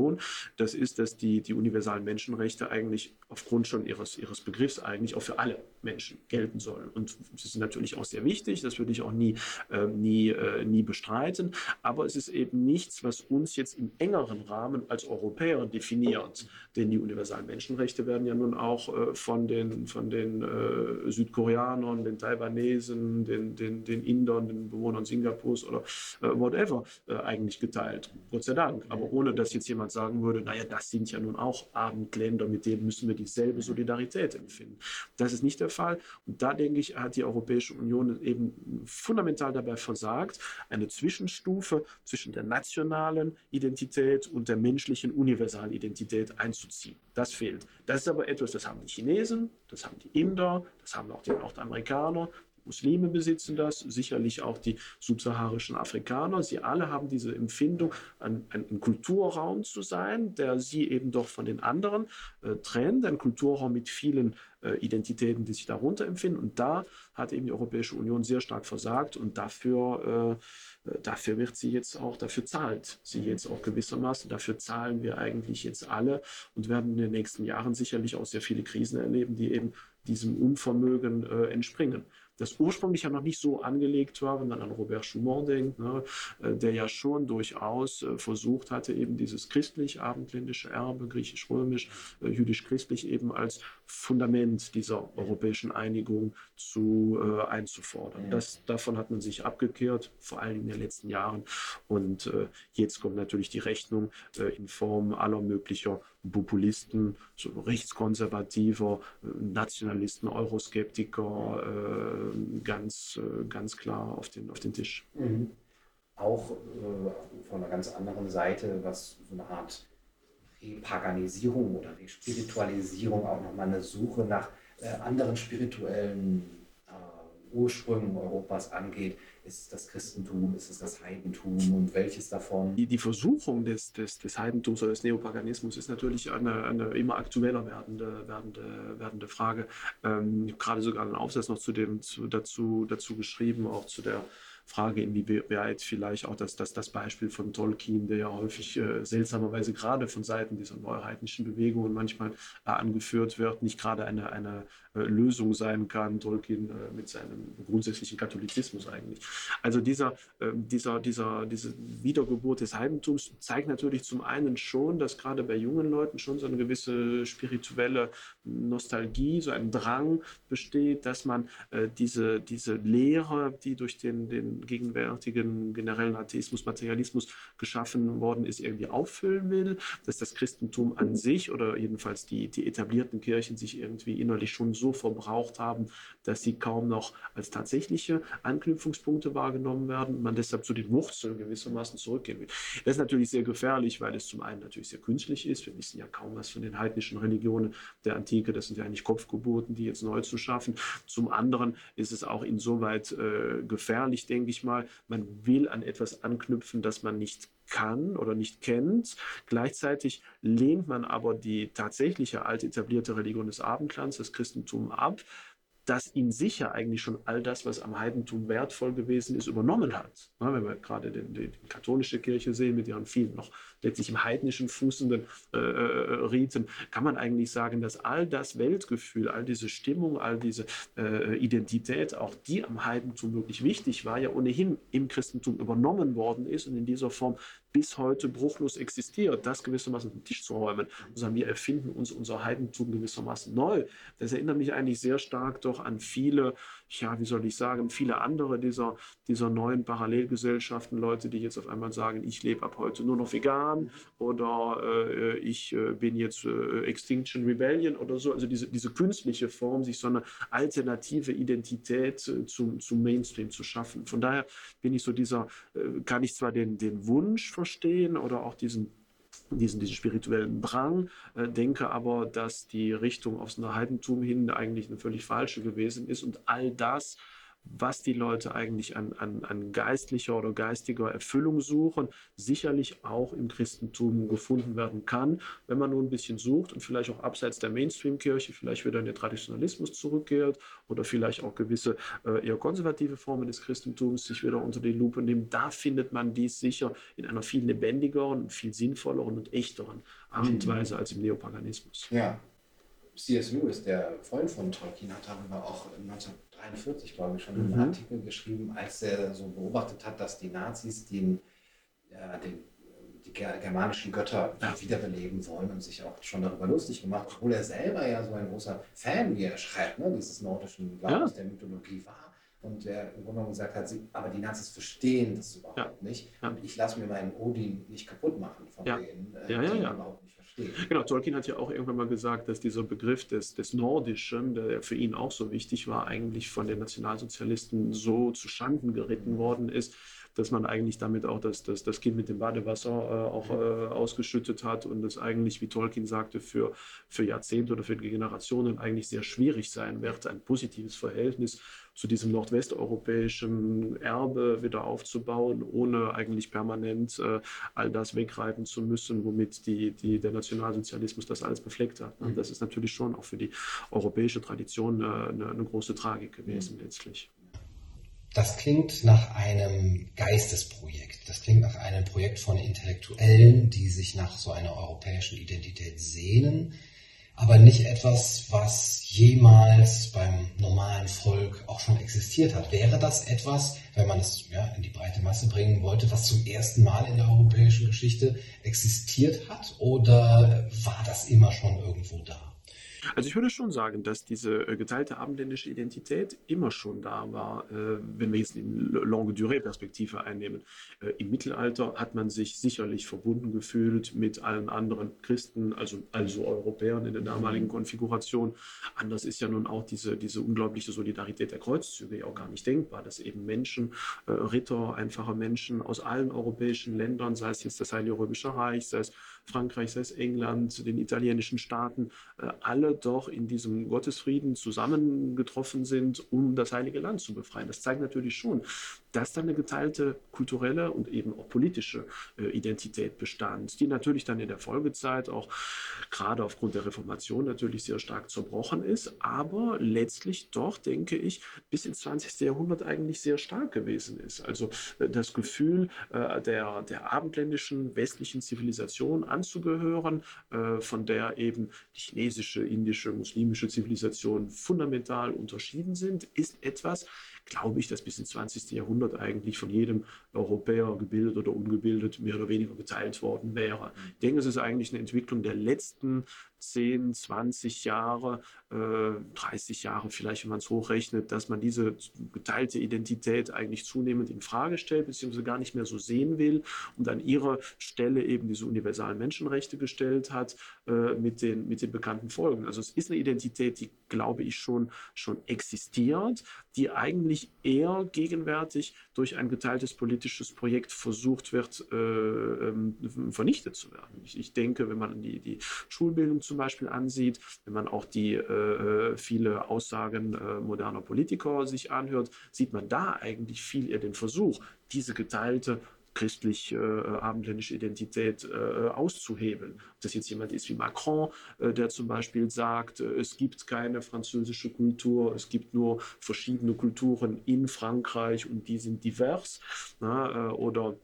Das ist, dass die, die universalen Menschenrechte eigentlich aufgrund schon ihres, ihres Begriffs eigentlich auch für alle Menschen gelten sollen. Und sie sind natürlich auch sehr wichtig, das würde ich auch nie, äh, nie, äh, nie bestreiten. Aber es ist eben nichts, was uns jetzt im engeren Rahmen als Europäer definiert. Denn die universalen Menschenrechte werden ja nun auch äh, von den, von den äh, Südkoreanern, den Taiwanesen, den, den, den Indern, den Bewohnern Singapurs oder äh, whatever äh, eigentlich geteilt. Gott sei Dank. Aber ohne dass jetzt jemand sagen würde, naja, das sind ja nun auch Abendländer, mit denen müssen wir dieselbe Solidarität empfinden. Das ist nicht der Fall. Und da denke ich, hat die Europäische Union eben fundamental dabei versagt, eine Zwischenstufe zwischen der nationalen Identität und der menschlichen Universalidentität einzuziehen. Das fehlt. Das ist aber etwas, das haben die Chinesen, das haben die Inder, das haben auch die Nordamerikaner, Muslime besitzen das, sicherlich auch die subsaharischen Afrikaner. Sie alle haben diese Empfindung, ein, ein Kulturraum zu sein, der sie eben doch von den anderen äh, trennt, ein Kulturraum mit vielen äh, Identitäten, die sich darunter empfinden. Und da hat eben die Europäische Union sehr stark versagt. Und dafür äh, dafür wird sie jetzt auch, dafür zahlt sie jetzt auch gewissermaßen, dafür zahlen wir eigentlich jetzt alle und werden in den nächsten Jahren sicherlich auch sehr viele Krisen erleben, die eben diesem Unvermögen äh, entspringen das ursprünglich ja noch nicht so angelegt war, wenn man an Robert Schumann denkt, ne, äh, der ja schon durchaus äh, versucht hatte, eben dieses christlich-abendländische Erbe, griechisch-römisch, äh, jüdisch-christlich eben als Fundament dieser europäischen Einigung zu, äh, einzufordern. Das, davon hat man sich abgekehrt, vor allem in den letzten Jahren. Und äh, jetzt kommt natürlich die Rechnung äh, in Form aller möglicher Populisten, so rechtskonservativer, Nationalisten, Euroskeptiker, ganz, äh, ganz klar auf den, auf den Tisch. Mhm. Auch äh, von einer ganz anderen Seite, was so eine Art Repaganisierung oder Respiritualisierung, auch nochmal eine Suche nach äh, anderen spirituellen äh, Ursprüngen Europas angeht. Ist es das Christentum, ist es das Heidentum und welches davon? Die, die Versuchung des, des, des Heidentums oder des Neopaganismus ist natürlich eine, eine immer aktueller werdende, werdende, werdende Frage. Ähm, ich habe gerade sogar einen Aufsatz noch zu dem, zu, dazu, dazu geschrieben, auch zu der Frage, inwieweit vielleicht auch das, das, das Beispiel von Tolkien, der ja häufig äh, seltsamerweise gerade von Seiten dieser neuheitlichen Bewegungen manchmal äh, angeführt wird, nicht gerade eine, eine äh, Lösung sein kann, Tolkien äh, mit seinem grundsätzlichen Katholizismus eigentlich. Also dieser, ähm, dieser, dieser, diese Wiedergeburt des Heidentums zeigt natürlich zum einen schon, dass gerade bei jungen Leuten schon so eine gewisse spirituelle Nostalgie, so ein Drang besteht, dass man äh, diese, diese Lehre, die durch den, den gegenwärtigen generellen Atheismus, Materialismus geschaffen worden ist, irgendwie auffüllen will, dass das Christentum an sich oder jedenfalls die, die etablierten Kirchen sich irgendwie innerlich schon so verbraucht haben, dass sie kaum noch als tatsächliche Anknüpfungspunkte wahrgenommen werden und man deshalb zu den Wurzeln gewissermaßen zurückgehen will. Das ist natürlich sehr gefährlich, weil es zum einen natürlich sehr künstlich ist. Wir wissen ja kaum was von den heidnischen Religionen der Antike. Das sind ja eigentlich Kopfgeburten, die jetzt neu zu schaffen. Zum anderen ist es auch insoweit äh, gefährlich, denke denke ich mal, man will an etwas anknüpfen, das man nicht kann oder nicht kennt. Gleichzeitig lehnt man aber die tatsächliche alt etablierte Religion des Abendlands, das Christentum, ab das in sich ja eigentlich schon all das, was am Heidentum wertvoll gewesen ist, übernommen hat. wenn wir gerade die, die, die katholische Kirche sehen mit ihren vielen noch letztlich im heidnischen fußenden äh, äh, Riten, kann man eigentlich sagen, dass all das Weltgefühl, all diese Stimmung, all diese äh, Identität, auch die am Heidentum wirklich wichtig war, ja ohnehin im Christentum übernommen worden ist und in dieser Form bis heute bruchlos existiert, das gewissermaßen auf den Tisch zu räumen und sagen, wir erfinden uns unser Heidentum gewissermaßen neu. Das erinnert mich eigentlich sehr stark doch an viele, ja, wie soll ich sagen, viele andere dieser, dieser neuen Parallelgesellschaften, Leute, die jetzt auf einmal sagen, ich lebe ab heute nur noch vegan oder äh, ich äh, bin jetzt äh, Extinction Rebellion oder so. Also diese, diese künstliche Form, sich so eine alternative Identität äh, zum, zum Mainstream zu schaffen. Von daher bin ich so dieser, äh, kann ich zwar den, den Wunsch verstehen oder auch diesen diesen, diesen spirituellen Drang, äh, denke aber, dass die Richtung aufs Heidentum hin eigentlich eine völlig falsche gewesen ist und all das, was die Leute eigentlich an, an, an geistlicher oder geistiger Erfüllung suchen, sicherlich auch im Christentum gefunden werden kann, wenn man nur ein bisschen sucht und vielleicht auch abseits der Mainstream-Kirche vielleicht wieder in den Traditionalismus zurückkehrt oder vielleicht auch gewisse äh, eher konservative Formen des Christentums sich wieder unter die Lupe nimmt. Da findet man dies sicher in einer viel lebendigeren, viel sinnvolleren und echteren Art und mhm. Weise als im Neopaganismus. Ja. C.S. Lewis, der Freund von Tolkien, hat darüber auch 1943, glaube ich, schon einen mhm. Artikel geschrieben, als er so beobachtet hat, dass die Nazis den, ja, den die germanischen Götter ja. wiederbeleben wollen und sich auch schon darüber lustig gemacht, obwohl er selber ja so ein großer Fan, wie er schreibt, ne, dieses nordischen Glaubens ja. der Mythologie war und der im Grunde genommen gesagt hat, sie, aber die Nazis verstehen das überhaupt ja. nicht. Und ich lasse mir meinen Odin nicht kaputt machen von denen, äh, ja, ja, ja. überhaupt nicht. <laughs> Genau, Tolkien hat ja auch irgendwann mal gesagt, dass dieser Begriff des, des Nordischen, der für ihn auch so wichtig war, eigentlich von den Nationalsozialisten so zu Schanden geritten worden ist, dass man eigentlich damit auch das, das, das Kind mit dem Badewasser äh, auch äh, ausgeschüttet hat und es eigentlich, wie Tolkien sagte, für, für Jahrzehnte oder für Generationen eigentlich sehr schwierig sein wird, ein positives Verhältnis zu diesem nordwesteuropäischen Erbe wieder aufzubauen, ohne eigentlich permanent äh, all das wegreiben zu müssen, womit die, die, der Nationalsozialismus das alles befleckt hat. Mhm. Das ist natürlich schon auch für die europäische Tradition äh, eine, eine große Tragik gewesen letztlich. Das klingt nach einem Geistesprojekt. Das klingt nach einem Projekt von Intellektuellen, die sich nach so einer europäischen Identität sehnen, aber nicht etwas, was jemals beim normalen Volk auch schon existiert hat. Wäre das etwas, wenn man es ja, in die breite Masse bringen wollte, was zum ersten Mal in der europäischen Geschichte existiert hat? Oder war das immer schon irgendwo da? Also ich würde schon sagen, dass diese äh, geteilte abendländische Identität immer schon da war, äh, wenn wir jetzt die Longue Durée-Perspektive einnehmen. Äh, Im Mittelalter hat man sich sicherlich verbunden gefühlt mit allen anderen Christen, also, also Europäern in der damaligen Konfiguration. Anders ist ja nun auch diese, diese unglaubliche Solidarität der Kreuzzüge ja auch gar nicht denkbar, dass eben Menschen, Ritter, einfache Menschen aus allen europäischen Ländern, sei es jetzt das Heilige Römische Reich, sei es Frankreich, sei es England, den italienischen Staaten, alle doch in diesem Gottesfrieden zusammengetroffen sind, um das Heilige Land zu befreien. Das zeigt natürlich schon, dass da eine geteilte kulturelle und eben auch politische äh, Identität bestand, die natürlich dann in der Folgezeit auch gerade aufgrund der Reformation natürlich sehr stark zerbrochen ist, aber letztlich doch, denke ich, bis ins 20. Jahrhundert eigentlich sehr stark gewesen ist. Also äh, das Gefühl äh, der, der abendländischen westlichen Zivilisation anzugehören, äh, von der eben die chinesische, indische, muslimische Zivilisation fundamental unterschieden sind, ist etwas, glaube ich, dass bis ins 20. Jahrhundert eigentlich von jedem Europäer, gebildet oder ungebildet, mehr oder weniger geteilt worden wäre. Ich denke, es ist eigentlich eine Entwicklung der letzten 10, 20 Jahre, äh, 30 Jahre vielleicht, wenn man es hochrechnet, dass man diese geteilte Identität eigentlich zunehmend in Frage stellt, beziehungsweise gar nicht mehr so sehen will und an ihre Stelle eben diese universalen Menschenrechte gestellt hat äh, mit, den, mit den bekannten Folgen. Also es ist eine Identität, die, glaube ich, schon, schon existiert, die eigentlich eher gegenwärtig durch ein geteiltes politisches Projekt versucht wird, äh, ähm, vernichtet zu werden. Ich, ich denke, wenn man die, die Schulbildung zum Beispiel ansieht, wenn man auch die äh, viele Aussagen äh, moderner Politiker sich anhört, sieht man da eigentlich viel eher den Versuch, diese geteilte christlich-abendländische äh, Identität äh, auszuhebeln. Ob das jetzt jemand ist wie Macron, äh, der zum Beispiel sagt, äh, es gibt keine französische Kultur, es gibt nur verschiedene Kulturen in Frankreich und die sind divers. Na, äh, oder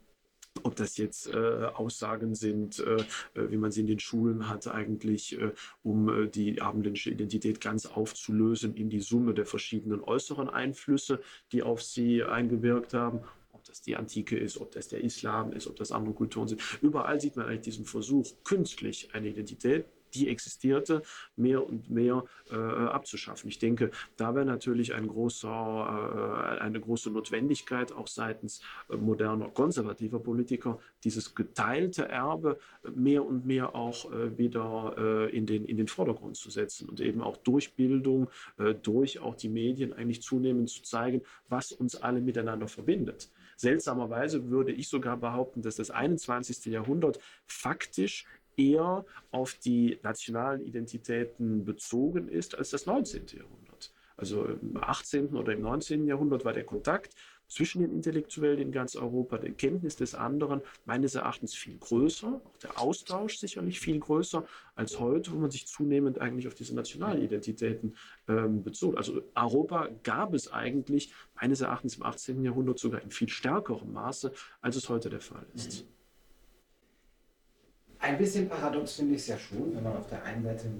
ob das jetzt äh, Aussagen sind, äh, wie man sie in den Schulen hat, eigentlich, äh, um die abendländische Identität ganz aufzulösen in die Summe der verschiedenen äußeren Einflüsse, die auf sie eingewirkt haben, ob das die Antike ist, ob das der Islam ist, ob das andere Kulturen sind. Überall sieht man eigentlich diesen Versuch, künstlich eine Identität die existierte, mehr und mehr äh, abzuschaffen. Ich denke, da wäre natürlich ein großer, äh, eine große Notwendigkeit auch seitens äh, moderner konservativer Politiker, dieses geteilte Erbe mehr und mehr auch äh, wieder äh, in, den, in den Vordergrund zu setzen und eben auch durch Bildung, äh, durch auch die Medien eigentlich zunehmend zu zeigen, was uns alle miteinander verbindet. Seltsamerweise würde ich sogar behaupten, dass das 21. Jahrhundert faktisch eher auf die nationalen Identitäten bezogen ist als das 19. Jahrhundert. Also im 18. oder im 19. Jahrhundert war der Kontakt zwischen den Intellektuellen in ganz Europa, die Kenntnis des anderen meines Erachtens viel größer, auch der Austausch sicherlich viel größer als heute, wo man sich zunehmend eigentlich auf diese Nationalidentitäten ähm, bezog. Also Europa gab es eigentlich meines Erachtens im 18. Jahrhundert sogar in viel stärkerem Maße, als es heute der Fall ist. Ein bisschen paradox finde ich es ja schon, wenn man auf der einen Seite,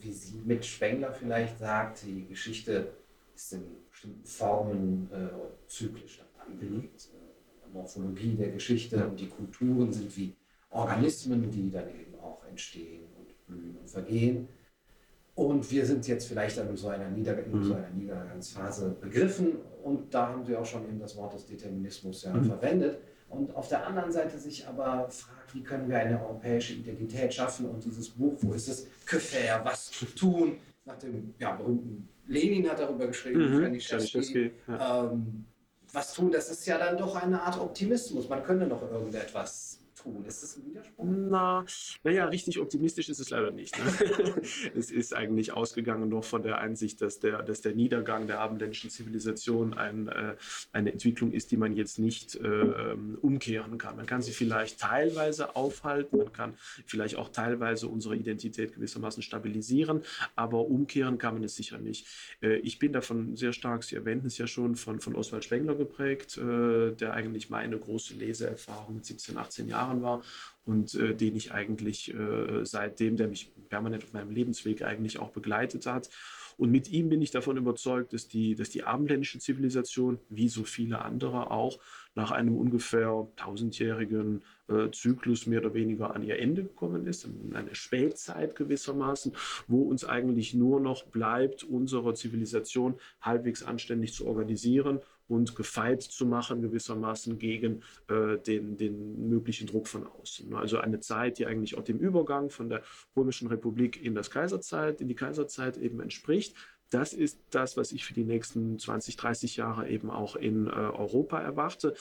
wie Sie mit Spengler vielleicht sagt, die Geschichte ist in bestimmten Formen äh, zyklisch angelegt. Äh, Morphologie der Geschichte ja. und die Kulturen sind wie Organismen, die dann eben auch entstehen und blühen und vergehen. Und wir sind jetzt vielleicht in so einer, Nieder in so mhm. einer Niedergangsphase begriffen und da haben Sie auch schon eben das Wort des Determinismus ja mhm. verwendet. Und auf der anderen Seite sich aber fragt, wie können wir eine europäische Identität schaffen und dieses Buch, wo ist es, faire, was tun, nach dem ja, berühmten Lenin hat darüber geschrieben, mhm, ja. ähm, was tun, das ist ja dann doch eine Art Optimismus. Man könnte noch irgendetwas tun. Ist das ein Widerspruch? Na, naja, richtig optimistisch ist es leider nicht. Ne? <laughs> es ist eigentlich ausgegangen noch von der Einsicht, dass der, dass der Niedergang der abendländischen Zivilisation ein, äh, eine Entwicklung ist, die man jetzt nicht äh, umkehren kann. Man kann sie vielleicht teilweise aufhalten, man kann vielleicht auch teilweise unsere Identität gewissermaßen stabilisieren, aber umkehren kann man es sicher nicht. Äh, ich bin davon sehr stark, Sie erwähnten es ja schon, von, von Oswald Spengler geprägt, äh, der eigentlich meine große Leseerfahrung mit 17, 18 Jahren Jahren war und äh, den ich eigentlich äh, seitdem, der mich permanent auf meinem Lebensweg eigentlich auch begleitet hat. Und mit ihm bin ich davon überzeugt, dass die, dass die abendländische Zivilisation, wie so viele andere auch, nach einem ungefähr tausendjährigen äh, Zyklus mehr oder weniger an ihr Ende gekommen ist, in eine Spätzeit gewissermaßen, wo uns eigentlich nur noch bleibt, unsere Zivilisation halbwegs anständig zu organisieren und gefeit zu machen gewissermaßen gegen äh, den, den möglichen Druck von außen. Also eine Zeit, die eigentlich auch dem Übergang von der Römischen Republik in das Kaiserzeit, in die Kaiserzeit eben entspricht. Das ist das, was ich für die nächsten 20, 30 Jahre eben auch in äh, Europa erwarte.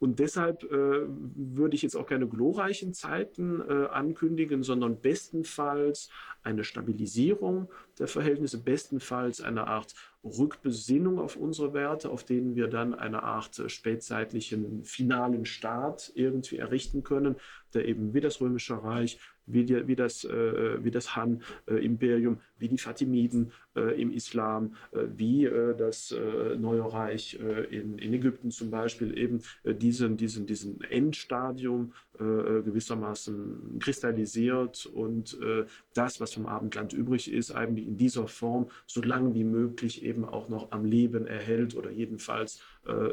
Und deshalb äh, würde ich jetzt auch keine glorreichen Zeiten äh, ankündigen, sondern bestenfalls eine Stabilisierung der Verhältnisse, bestenfalls eine Art Rückbesinnung auf unsere Werte, auf denen wir dann eine Art äh, spätzeitlichen finalen Staat irgendwie errichten können, der eben wie das Römische Reich wie, die, wie das, äh, wie das Han-Imperium, wie die Fatimiden äh, im Islam, äh, wie äh, das äh, Neue Reich äh, in, in Ägypten zum Beispiel eben diesen, diesen, diesen Endstadium gewissermaßen kristallisiert und das, was vom Abendland übrig ist, eigentlich in dieser Form so lange wie möglich eben auch noch am Leben erhält oder jedenfalls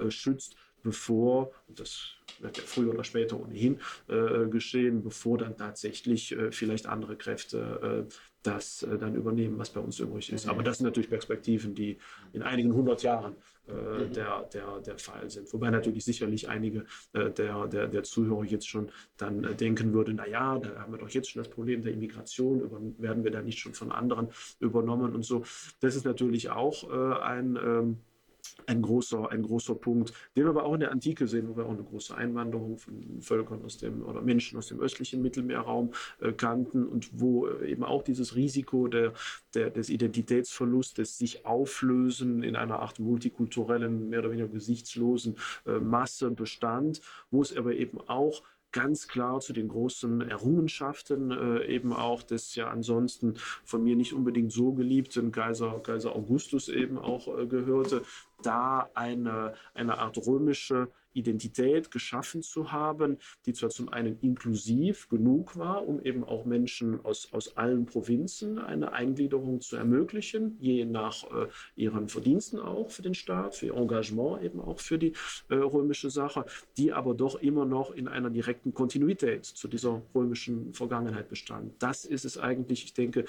schützt bevor, das wird ja früher oder später ohnehin äh, geschehen, bevor dann tatsächlich äh, vielleicht andere Kräfte äh, das äh, dann übernehmen, was bei uns übrig ist. Aber das sind natürlich Perspektiven, die in einigen hundert Jahren äh, der, der, der Fall sind. Wobei natürlich sicherlich einige äh, der, der, der Zuhörer jetzt schon dann denken würden, na ja, da haben wir doch jetzt schon das Problem der Immigration, über, werden wir da nicht schon von anderen übernommen und so. Das ist natürlich auch ein ähm, ein großer, ein großer Punkt, den wir aber auch in der Antike sehen, wo wir auch eine große Einwanderung von Völkern aus dem oder Menschen aus dem östlichen Mittelmeerraum äh, kannten und wo äh, eben auch dieses Risiko der, der, des Identitätsverlustes sich auflösen in einer Art multikulturellen, mehr oder weniger gesichtslosen äh, Masse bestand, wo es aber eben auch ganz klar zu den großen Errungenschaften äh, eben auch des ja ansonsten von mir nicht unbedingt so geliebten Kaiser, Kaiser Augustus eben auch äh, gehörte, da eine, eine Art römische Identität geschaffen zu haben, die zwar zum einen inklusiv genug war, um eben auch Menschen aus, aus allen Provinzen eine Eingliederung zu ermöglichen, je nach äh, ihren Verdiensten auch für den Staat, für ihr Engagement eben auch für die äh, römische Sache, die aber doch immer noch in einer direkten Kontinuität zu dieser römischen Vergangenheit bestand. Das ist es eigentlich, ich denke, äh,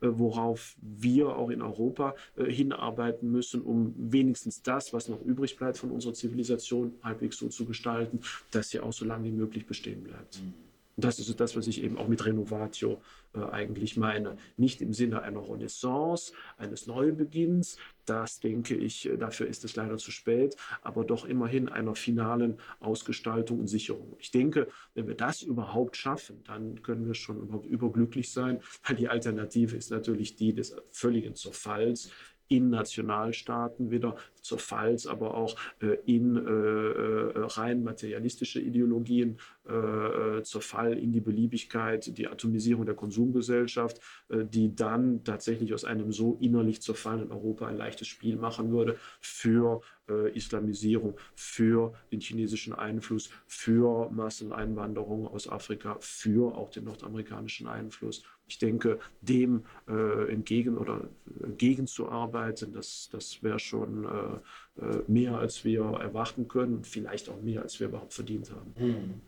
worauf wir auch in Europa äh, hinarbeiten müssen, um wenigstens das, was noch übrig bleibt von unserer Zivilisation, halbwegs halbwegs so zu gestalten, dass sie auch so lange wie möglich bestehen bleibt. Mhm. Und das ist das, was ich eben auch mit Renovatio äh, eigentlich meine. Nicht im Sinne einer Renaissance, eines Neubeginns. Das denke ich, äh, dafür ist es leider zu spät, aber doch immerhin einer finalen Ausgestaltung und Sicherung. Ich denke, wenn wir das überhaupt schaffen, dann können wir schon überhaupt überglücklich sein, weil die Alternative ist natürlich die des völligen Zerfalls in Nationalstaaten wieder zerfalls, aber auch äh, in äh, äh, rein materialistische Ideologien, äh, Zerfall in die Beliebigkeit, die Atomisierung der Konsumgesellschaft, äh, die dann tatsächlich aus einem so innerlich zerfallenen Europa ein leichtes Spiel machen würde für äh, Islamisierung, für den chinesischen Einfluss, für Masseneinwanderung aus Afrika, für auch den nordamerikanischen Einfluss. Ich denke, dem äh, entgegen oder entgegenzuarbeiten, das, das wäre schon äh, äh, mehr, als wir erwarten können und vielleicht auch mehr, als wir überhaupt verdient haben. Hm.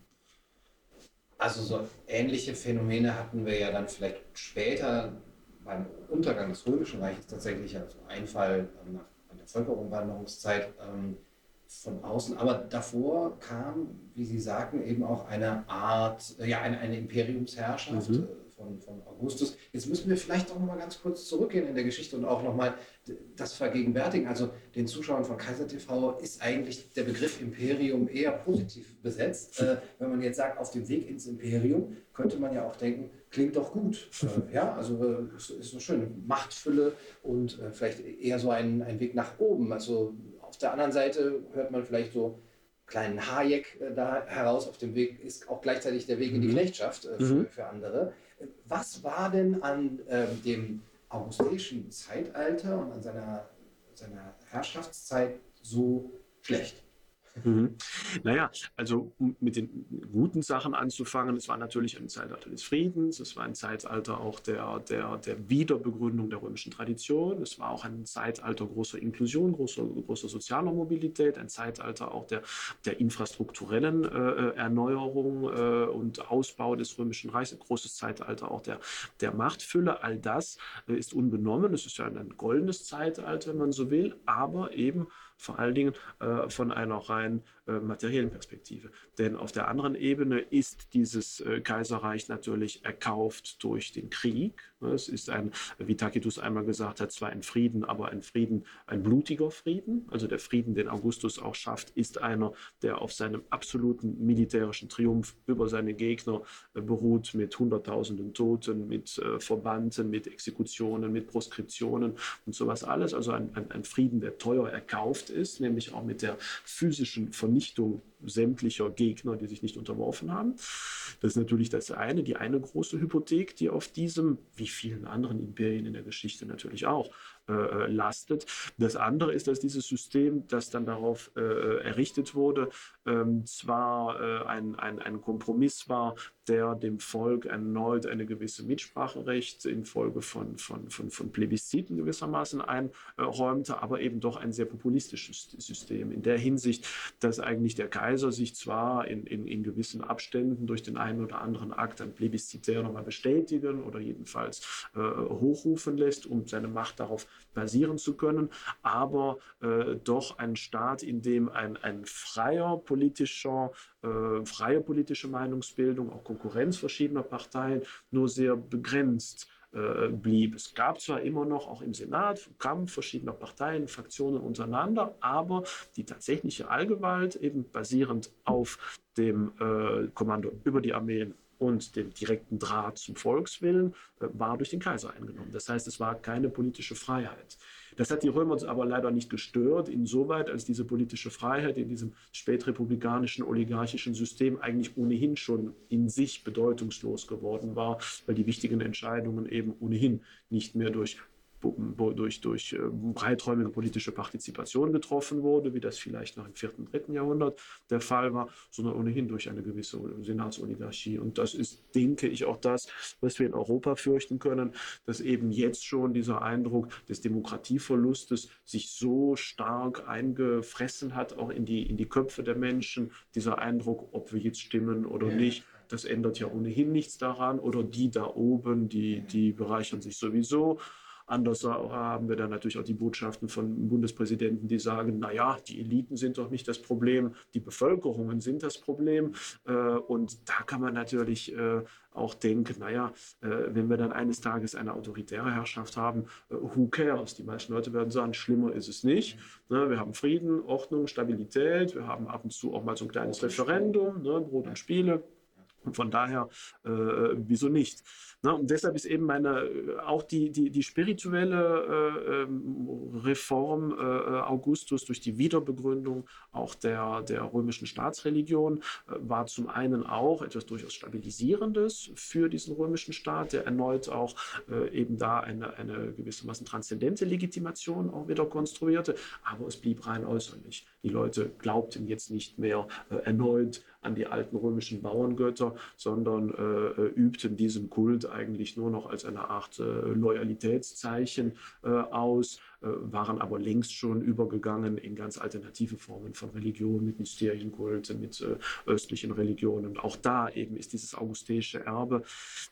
Also so ähnliche Phänomene hatten wir ja dann vielleicht später beim Untergang des Römischen Reiches tatsächlich, also Einfall nach der Völkerumwanderungszeit ähm, von außen. Aber davor kam, wie Sie sagten, eben auch eine Art, ja, eine, eine Imperiumsherrschaft. Mhm von, von Augustus. Jetzt müssen wir vielleicht auch noch mal ganz kurz zurückgehen in der Geschichte und auch noch mal das vergegenwärtigen. Also den Zuschauern von Kaiser TV ist eigentlich der Begriff Imperium eher positiv besetzt. Äh, wenn man jetzt sagt, auf dem Weg ins Imperium, könnte man ja auch denken, klingt doch gut. Äh, ja, also äh, ist, ist so schön. Machtfülle und äh, vielleicht eher so ein, ein Weg nach oben. Also auf der anderen Seite hört man vielleicht so, kleinen Hayek äh, da heraus auf dem Weg ist auch gleichzeitig der Weg in die mhm. Knechtschaft äh, für, mhm. für, andere. Was war denn an ähm, dem augusteischen Zeitalter und an seiner, seiner Herrschaftszeit so schlecht? Mhm. Naja, also um mit den guten Sachen anzufangen, es war natürlich ein Zeitalter des Friedens, es war ein Zeitalter auch der, der, der Wiederbegründung der römischen Tradition, es war auch ein Zeitalter großer Inklusion, großer, großer sozialer Mobilität, ein Zeitalter auch der, der infrastrukturellen äh, äh Erneuerung äh, und Ausbau des römischen Reichs, ein großes Zeitalter auch der, der Machtfülle. All das äh, ist unbenommen, es ist ja ein, ein goldenes Zeitalter, wenn man so will, aber eben vor allen Dingen äh, von einer rein äh, materiellen Perspektive. Denn auf der anderen Ebene ist dieses äh, Kaiserreich natürlich erkauft durch den Krieg. Es ist ein, wie Tacitus einmal gesagt hat, zwar ein Frieden, aber ein Frieden, ein blutiger Frieden. Also der Frieden, den Augustus auch schafft, ist einer, der auf seinem absoluten militärischen Triumph über seine Gegner äh, beruht, mit Hunderttausenden Toten, mit äh, Verbannten, mit Exekutionen, mit Proskriptionen und sowas alles. Also ein, ein, ein Frieden, der teuer erkauft ist, nämlich auch mit der physischen Vernichtung に人を sämtlicher Gegner, die sich nicht unterworfen haben. Das ist natürlich das eine, die eine große Hypothek, die auf diesem, wie vielen anderen Imperien in der Geschichte natürlich auch, äh, lastet. Das andere ist, dass dieses System, das dann darauf äh, errichtet wurde, ähm, zwar äh, ein, ein, ein Kompromiss war, der dem Volk erneut eine gewisse Mitspracherecht infolge von, von, von, von Plebisziten gewissermaßen einräumte, aber eben doch ein sehr populistisches System. In der Hinsicht, dass eigentlich der Kaiser sich zwar in, in, in gewissen Abständen durch den einen oder anderen Akt ein Plebiszitär nochmal bestätigen oder jedenfalls äh, hochrufen lässt, um seine Macht darauf basieren zu können, aber äh, doch ein Staat, in dem ein, ein freier politischer, äh, freie politische Meinungsbildung, auch Konkurrenz verschiedener Parteien nur sehr begrenzt äh, blieb. Es gab zwar immer noch auch im Senat Kampf verschiedener Parteien, Fraktionen untereinander, aber die tatsächliche Allgewalt, eben basierend auf dem äh, Kommando über die Armeen und dem direkten Draht zum Volkswillen äh, war durch den Kaiser eingenommen. Das heißt, es war keine politische Freiheit. Das hat die Römer uns aber leider nicht gestört, insoweit als diese politische Freiheit in diesem spätrepublikanischen, oligarchischen System eigentlich ohnehin schon in sich bedeutungslos geworden war, weil die wichtigen Entscheidungen eben ohnehin nicht mehr durch durch, durch äh, breiträumige politische Partizipation getroffen wurde, wie das vielleicht noch im vierten, dritten Jahrhundert der Fall war, sondern ohnehin durch eine gewisse Senatsoligarchie. Und das ist, denke ich, auch das, was wir in Europa fürchten können, dass eben jetzt schon dieser Eindruck des Demokratieverlustes sich so stark eingefressen hat, auch in die, in die Köpfe der Menschen, dieser Eindruck, ob wir jetzt stimmen oder ja. nicht das ändert ja ohnehin nichts daran. Oder die da oben, die, die bereichern sich sowieso. Anders haben wir dann natürlich auch die Botschaften von Bundespräsidenten, die sagen, naja, die Eliten sind doch nicht das Problem, die Bevölkerungen sind das Problem. Äh, und da kann man natürlich äh, auch denken, naja, äh, wenn wir dann eines Tages eine autoritäre Herrschaft haben, who cares? Die meisten Leute werden sagen, schlimmer ist es nicht. Ne, wir haben Frieden, Ordnung, Stabilität, wir haben ab und zu auch mal so ein kleines Referendum, ne, Brot und Spiele Und von daher, äh, wieso nicht? Ne? Und deshalb ist eben meine, auch die, die, die spirituelle äh, ähm, Reform äh, Augustus durch die Wiederbegründung auch der, der römischen Staatsreligion äh, war zum einen auch etwas durchaus Stabilisierendes für diesen römischen Staat, der erneut auch äh, eben da eine, eine gewissermaßen transzendente Legitimation auch wieder konstruierte, aber es blieb rein äußerlich. Die Leute glaubten jetzt nicht mehr äh, erneut an die alten römischen Bauerngötter, sondern äh, übten diesen Kult eigentlich nur noch als eine Art äh, Loyalitätszeichen äh, aus, äh, waren aber längst schon übergegangen in ganz alternative Formen von Religion, mit Mysterienkult, mit äh, östlichen Religionen. Auch da eben ist dieses augusteische Erbe,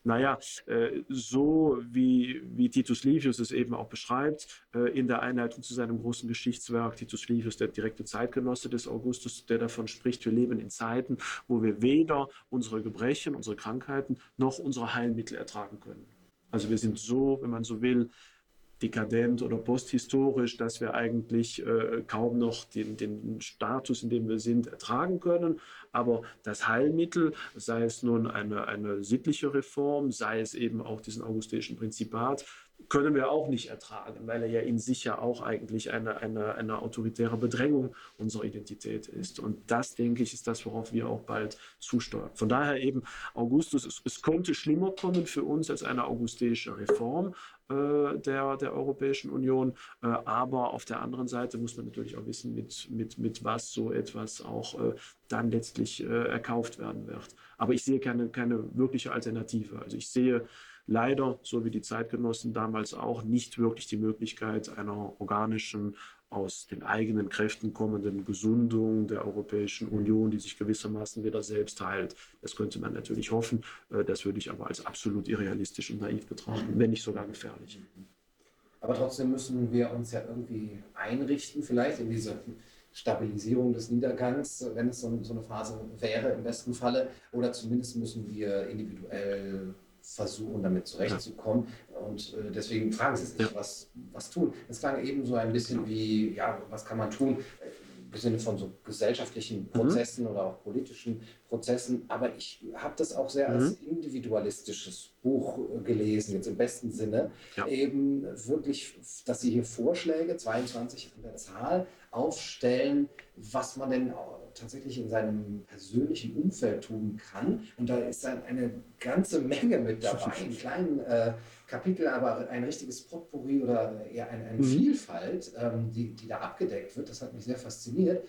naja, äh, so wie, wie Titus Livius es eben auch beschreibt, in der Einleitung zu seinem großen Geschichtswerk, Titus Livius, der direkte Zeitgenosse des Augustus, der davon spricht, wir leben in Zeiten, wo wir weder unsere Gebrechen, unsere Krankheiten noch unsere Heilmittel ertragen können. Also wir sind so, wenn man so will, dekadent oder posthistorisch, dass wir eigentlich äh, kaum noch den, den Status, in dem wir sind, ertragen können. Aber das Heilmittel, sei es nun eine, eine sittliche Reform, sei es eben auch diesen augustischen Prinzipat, können wir auch nicht ertragen, weil er ja in sich ja auch eigentlich eine, eine, eine autoritäre Bedrängung unserer Identität ist. Und das, denke ich, ist das, worauf wir auch bald zusteuern. Von daher eben Augustus, es, es konnte schlimmer kommen für uns als eine augusteische Reform äh, der, der Europäischen Union. Äh, aber auf der anderen Seite muss man natürlich auch wissen, mit, mit, mit was so etwas auch äh, dann letztlich äh, erkauft werden wird. Aber ich sehe keine, keine wirkliche Alternative. Also ich sehe leider, so wie die Zeitgenossen damals auch, nicht wirklich die Möglichkeit einer organischen, aus den eigenen Kräften kommenden Gesundung der Europäischen Union, die sich gewissermaßen wieder selbst heilt. Das könnte man natürlich hoffen, äh, das würde ich aber als absolut irrealistisch und naiv betrachten, wenn nicht sogar gefährlich. Aber trotzdem müssen wir uns ja irgendwie einrichten, vielleicht in diese Stabilisierung des Niedergangs, wenn es so, eine Phase wäre im besten Falle. Oder zumindest müssen wir individuell versuchen, damit zurechtzukommen. Und äh, deswegen fragen Sie sich, was, was tun. Es klang eben so ein bisschen wie, ja, was kann man tun? Im Sinne von so gesellschaftlichen mhm. Prozessen mhm. oder auch politischen Prozessen. Aber ich habe das auch sehr mhm. als individualistisches Buch äh, gelesen, jetzt im besten Sinne. Ja. Eben wirklich, dass Sie hier Vorschläge, 22 an der Zahl, aufstellen, was man denn tatsächlich in seinem persönlichen Umfeld tun kann. Und da ist dann eine ganze Menge mit <laughs> dabei, in kleinen äh, Kapitel, aber ein richtiges Potpourri oder eher eine, eine mhm. Vielfalt, ähm, die, die da abgedeckt wird. Das hat mich sehr fasziniert.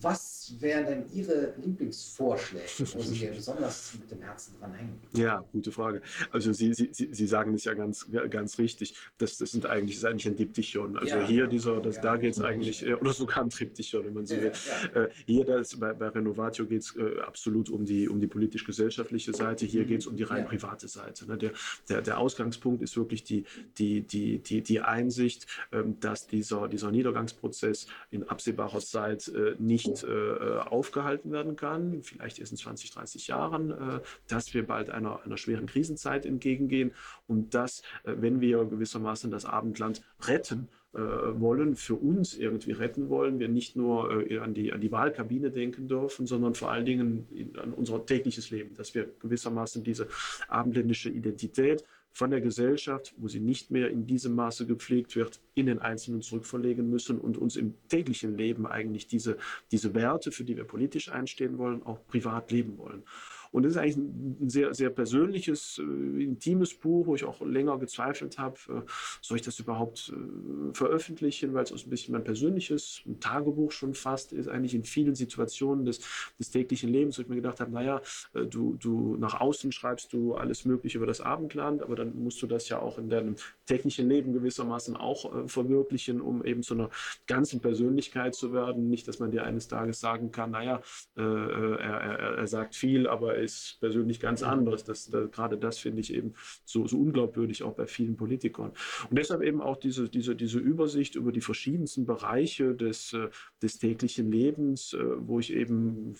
Was wären denn Ihre Lieblingsvorschläge, <laughs> wo Sie besonders mit dem Herzen dran hängen? Ja, gute Frage. Also Sie, Sie, Sie sagen es ja ganz, ganz richtig. Das, das sind eigentlich, das ist eigentlich ein Diptychon. Also ja, hier dieser, das, ja, da geht es eigentlich, äh, oder sogar ein Triptychon, wenn man so will. Ja, äh, hier das, bei, bei Renovatio geht es äh, absolut um die, um die politisch-gesellschaftliche Seite. Hier geht es um die rein private Seite. Ne? Der, der, der Ausgangspunkt ist wirklich die, die, die, die, die Einsicht, ähm, dass dieser, dieser Niedergangsprozess in absehbarer Zeit äh, nicht nicht äh, aufgehalten werden kann, vielleicht erst in 20, 30 Jahren, äh, dass wir bald einer, einer schweren Krisenzeit entgegengehen und dass, äh, wenn wir gewissermaßen das Abendland retten, äh, wollen, für uns irgendwie retten wollen, wir nicht nur äh, an, die, an die Wahlkabine denken dürfen, sondern vor allen Dingen an unser tägliches Leben, dass wir gewissermaßen diese abendländische Identität von der Gesellschaft, wo sie nicht mehr in diesem Maße gepflegt wird, in den Einzelnen zurückverlegen müssen und uns im täglichen Leben eigentlich diese, diese Werte, für die wir politisch einstehen wollen, auch privat leben wollen. Und das ist eigentlich ein sehr, sehr persönliches, äh, intimes Buch, wo ich auch länger gezweifelt habe, äh, soll ich das überhaupt äh, veröffentlichen, weil es auch ein bisschen mein persönliches ein Tagebuch schon fast ist, eigentlich in vielen Situationen des, des täglichen Lebens, wo ich mir gedacht habe, naja, äh, du, du nach außen schreibst du alles Mögliche über das Abendland, aber dann musst du das ja auch in deinem täglichen Leben gewissermaßen auch äh, verwirklichen, um eben zu einer ganzen Persönlichkeit zu werden. Nicht, dass man dir eines Tages sagen kann, naja, äh, er, er, er sagt viel, aber ist persönlich ganz anderes. Das, das, gerade das finde ich eben so, so unglaubwürdig auch bei vielen Politikern. Und deshalb eben auch diese, diese, diese Übersicht über die verschiedensten Bereiche des, äh, des täglichen Lebens, äh, wo ich eben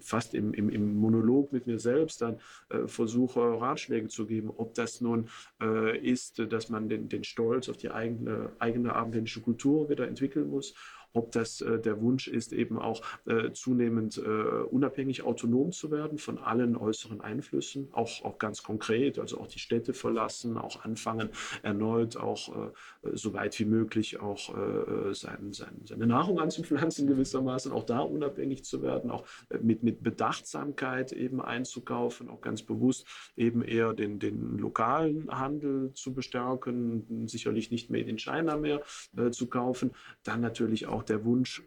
fast im, im, im Monolog mit mir selbst dann äh, versuche, Ratschläge zu geben, ob das nun äh, ist, dass man den, den Stolz auf die eigene, eigene abendländische Kultur wieder entwickeln muss, ob das äh, der Wunsch ist, eben auch äh, zunehmend äh, unabhängig autonom zu werden von allen äußeren Einflüssen, auch, auch ganz konkret, also auch die Städte verlassen, auch anfangen, erneut auch äh, so weit wie möglich auch äh, sein, sein, seine Nahrung anzupflanzen gewissermaßen, auch da unabhängig zu werden, auch mit, mit Bedachtsamkeit eben einzukaufen, auch ganz bewusst eben eher den, den lokalen Handel zu bestärken, sicherlich nicht mehr in China mehr zu kaufen. Dann natürlich auch der Wunsch,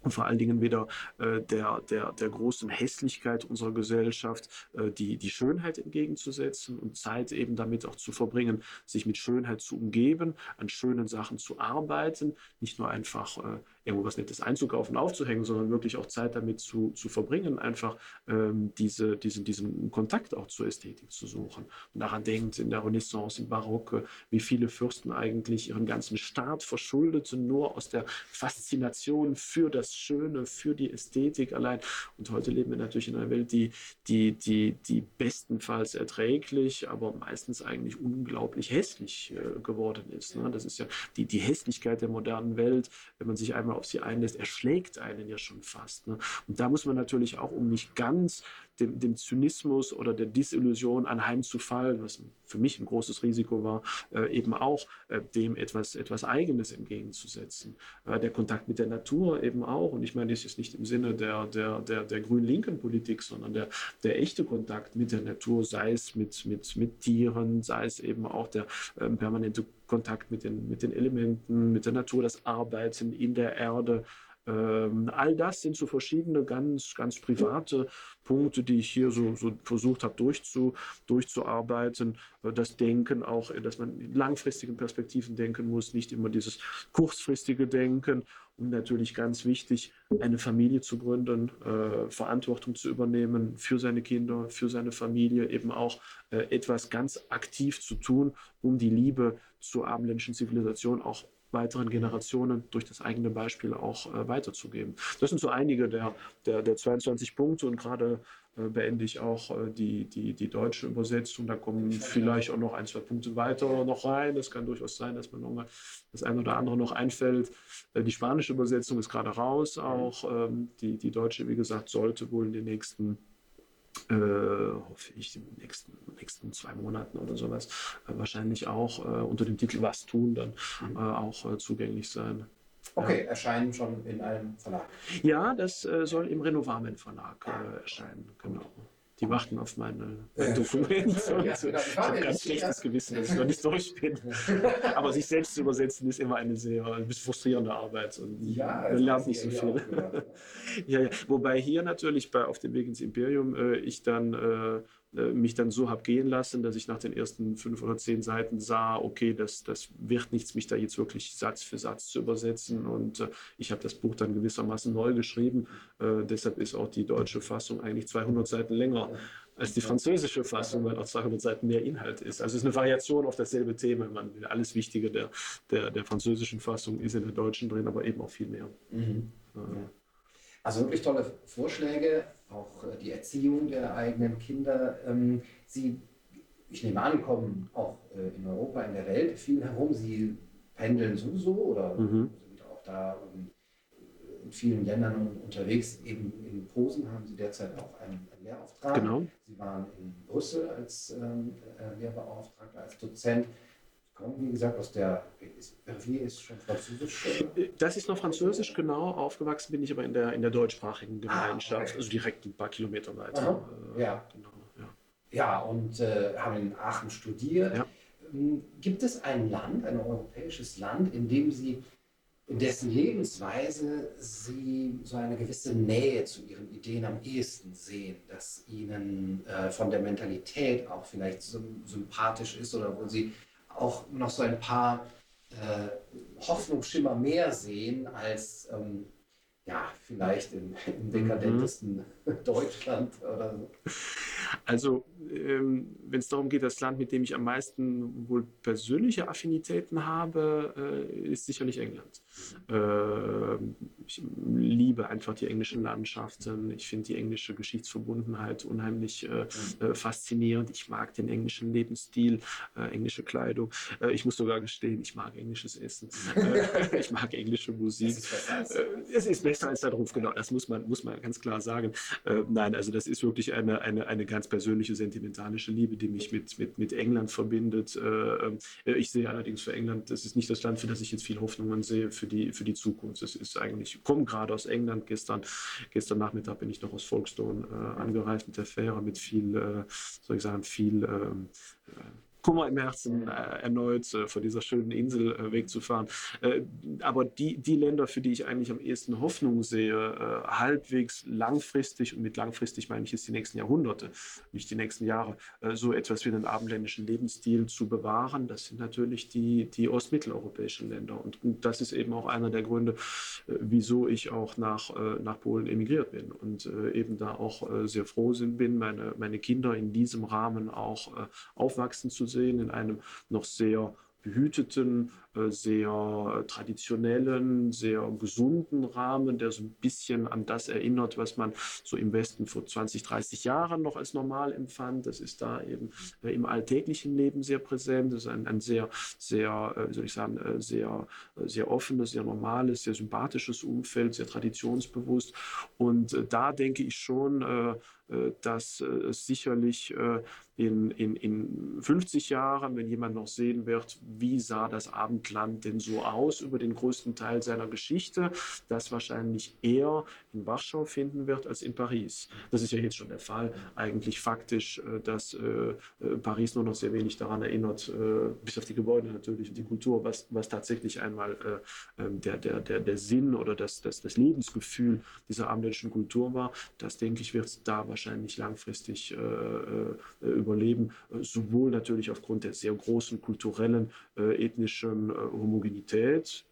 und vor allen Dingen wieder äh, der, der, der großen Hässlichkeit unserer Gesellschaft äh, die, die Schönheit entgegenzusetzen und Zeit eben damit auch zu verbringen, sich mit Schönheit zu umgeben, an schönen Sachen zu arbeiten, nicht nur einfach äh, irgendwo was Nettes einzukaufen, aufzuhängen, sondern wirklich auch Zeit damit zu, zu verbringen, einfach ähm, diese, diesen, diesen Kontakt auch zur Ästhetik zu suchen. Und daran denkt in der Renaissance, im Barock, wie viele Fürsten eigentlich ihren ganzen Staat verschuldeten, nur aus der Faszination für das Schöne, für die Ästhetik allein. Und heute leben wir natürlich in einer Welt, die, die, die, die bestenfalls erträglich, aber meistens eigentlich unglaublich hässlich äh, geworden ist. Ne? Das ist ja die, die Hässlichkeit der modernen Welt, wenn man sich einmal auf sie einlässt, erschlägt einen ja schon fast. Ne? Und da muss man natürlich auch, um nicht ganz dem, dem Zynismus oder der Disillusion anheimzufallen, was für mich ein großes Risiko war, äh, eben auch äh, dem etwas, etwas Eigenes entgegenzusetzen. Äh, der Kontakt mit der Natur eben auch. Und ich meine, das ist nicht im Sinne der, der, der, der grün-linken Politik, sondern der, der echte Kontakt mit der Natur, sei es mit, mit, mit Tieren, sei es eben auch der ähm, permanente Kontakt mit den, mit den Elementen, mit der Natur, das Arbeiten in der Erde. Ähm, all das sind so verschiedene ganz, ganz private Punkte, die ich hier so, so versucht habe durchzu, durchzuarbeiten. Äh, das Denken auch, äh, dass man in langfristigen Perspektiven denken muss, nicht immer dieses kurzfristige Denken. Und natürlich ganz wichtig, eine Familie zu gründen, äh, Verantwortung zu übernehmen für seine Kinder, für seine Familie, eben auch äh, etwas ganz aktiv zu tun, um die Liebe zur abendländischen Zivilisation auch weiteren Generationen durch das eigene Beispiel auch äh, weiterzugeben. Das sind so einige der, der, der 22 Punkte und gerade äh, beende ich auch äh, die, die, die deutsche Übersetzung. Da kommen vielleicht auch noch ein, zwei Punkte weiter noch rein. Es kann durchaus sein, dass mir nochmal das eine oder andere noch einfällt. Äh, die spanische Übersetzung ist gerade raus auch. Ähm, die, die deutsche, wie gesagt, sollte wohl in den nächsten äh, hoffe ich, in den nächsten, nächsten zwei Monaten oder sowas, äh, wahrscheinlich auch äh, unter dem Titel Was tun dann mhm. Äh, auch äh, zugänglich sein. Okay, ja. erscheinen schon in einem Verlag. Ja, das äh, soll im Renovamen Verlag erscheinen, genau. Die warten auf meine, mein Dokument. Ja, ich habe ganz schlechtes Gewissen, dass ich noch nicht durch bin. Aber sich selbst zu übersetzen ist immer eine sehr ein frustrierende Arbeit und ja, man lernt nicht so viel. <laughs> ja, ja. Wobei hier natürlich bei Auf dem Weg ins Imperium äh, ich dann äh, äh, mich dann so habe gehen lassen, dass ich nach den ersten fünf oder zehn Seiten sah, okay, das, das wird nichts, mich da jetzt wirklich Satz für Satz zu übersetzen. Und äh, ich habe das Buch dann gewissermaßen neu geschrieben. Äh, deshalb ist auch die deutsche Fassung eigentlich 200 Seiten länger als die französische Fassung, weil auch 200 Seiten mehr Inhalt ist. Also es ist eine Variation auf dasselbe Thema. Man, alles Wichtige der, der, der französischen Fassung ist in der deutschen drin, aber eben auch viel mehr. Mhm. Ja. Also wirklich tolle Vorschläge, auch äh, die Erziehung der eigenen Kinder. Ähm, Sie, ich nehme an, kommen auch äh, in Europa, in der Welt viel herum. Sie pendeln sowieso oder mhm. sind auch da ähm, in vielen Ländern unterwegs. Eben in Posen haben Sie derzeit auch einen, Lehrauftrag. Genau. Sie waren in Brüssel als ähm, äh, Lehrbeauftragter, als Dozent kommen, wie gesagt, aus der, Verviers ist schon Französisch? Das ist noch Französisch, genau. Aufgewachsen bin ich aber in der, in der deutschsprachigen Gemeinschaft, ah, okay. also direkt ein paar Kilometer weiter. Äh, ja. Genau, ja. ja, und äh, haben in Aachen studiert. Ja. Ähm, gibt es ein Land, ein europäisches Land, in dem Sie, in dessen Lebensweise Sie so eine gewisse Nähe zu Ihren Ideen am ehesten sehen, dass Ihnen äh, von der Mentalität auch vielleicht sympathisch ist oder wo Sie auch noch so ein paar äh, Hoffnungsschimmer mehr sehen als ähm, ja, vielleicht im, im dekadentesten mhm. Deutschland oder so. Also, ähm, wenn es darum geht, das Land, mit dem ich am meisten wohl persönliche Affinitäten habe, äh, ist sicherlich England. Äh, ich liebe einfach die englischen Landschaften. Ich finde die englische Geschichtsverbundenheit unheimlich äh, äh, faszinierend. Ich mag den englischen Lebensstil, äh, englische Kleidung. Äh, ich muss sogar gestehen, ich mag englisches Essen. <laughs> Ich mag englische Musik. Es ist, als, es ist besser als der Ruf, genau. Das muss man, muss man ganz klar sagen. Nein, also das ist wirklich eine, eine, eine ganz persönliche, sentimentalische Liebe, die mich mit, mit, mit England verbindet. ich sehe allerdings für England, das ist nicht das Land, für das ich jetzt viel Hoffnungen sehe für die, für die Zukunft. Das ist eigentlich, ich komme gerade aus England. Gestern, gestern Nachmittag bin ich noch aus Folkestone äh, angereist mit der Fähre, mit viel, äh, soll ich sagen, viel ähm, äh, Kummer im Herzen äh, erneut äh, von dieser schönen Insel äh, wegzufahren. Äh, aber die, die Länder, für die ich eigentlich am ehesten Hoffnung sehe, äh, halbwegs langfristig, und mit langfristig meine ich jetzt die nächsten Jahrhunderte, nicht die nächsten Jahre, äh, so etwas wie den abendländischen Lebensstil zu bewahren, das sind natürlich die, die ostmitteleuropäischen Länder. Und, und das ist eben auch einer der Gründe, wieso ich auch nach, nach Polen emigriert bin und eben da auch sehr froh bin, meine, meine Kinder in diesem Rahmen auch aufwachsen zu sehen, in einem noch sehr behüteten, äh, sehr traditionellen, sehr gesunden Rahmen, der so ein bisschen an das erinnert, was man so im Westen vor 20, 30 Jahren noch als normal empfand. Das ist da eben äh, im alltäglichen Leben sehr präsent. Das ist ein, ein sehr, sehr, äh, wie soll ich sagen, sehr, sehr offenes, sehr normales, sehr sympathisches Umfeld, sehr traditionsbewusst. Und da denke ich schon, dass es sicherlich in, in, in 50 Jahren, wenn jemand noch sehen wird, wie sah das Abendland denn so aus über den größten Teil seiner Geschichte, das wahrscheinlich eher in Warschau finden wird als in Paris. Das ist ja jetzt schon der Fall. Eigentlich faktisch, äh, dass äh, äh, Paris nur noch sehr wenig daran erinnert, bis auf die Gebäude natürlich und die Kultur, was, was tatsächlich einmal ähm, der, der, der, der Sinn oder das, das, das Lebensgefühl dieser abendländischen Kultur war. Das, denke ich, wird da wahrscheinlich langfristig überleben, sowohl natürlich aufgrund der sehr großen kulturellen ethnischen Homogenität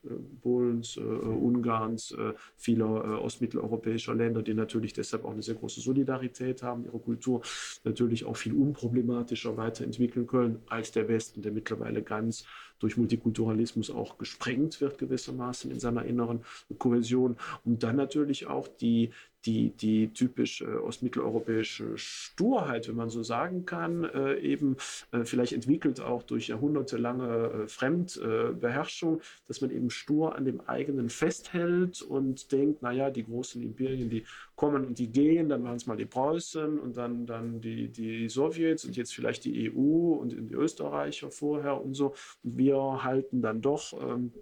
Polens, Ungarns, vieler ostmitteleuropäischer Länder, die natürlich deshalb auch eine sehr große Solidarität haben, ihre Kultur natürlich auch viel unproblematischer weiterentwickeln können als der Westen, der mittlerweile ganz durch Multikulturalismus auch gesprengt wird gewissermaßen in seiner inneren Kohäsion. Und dann natürlich auch die, die, die typisch äh, ostmitteleuropäische Sturheit, wenn man so sagen kann, äh, eben äh, vielleicht entwickelt auch durch jahrhundertelange äh, Fremdbeherrschung, dass man eben stur an dem eigenen festhält und denkt, naja, die großen Imperien, die kommen und die gehen, dann waren es mal die Preußen und dann, dann die, die Sowjets und jetzt vielleicht die EU und die Österreicher vorher und so. Und wir halten dann doch ähm,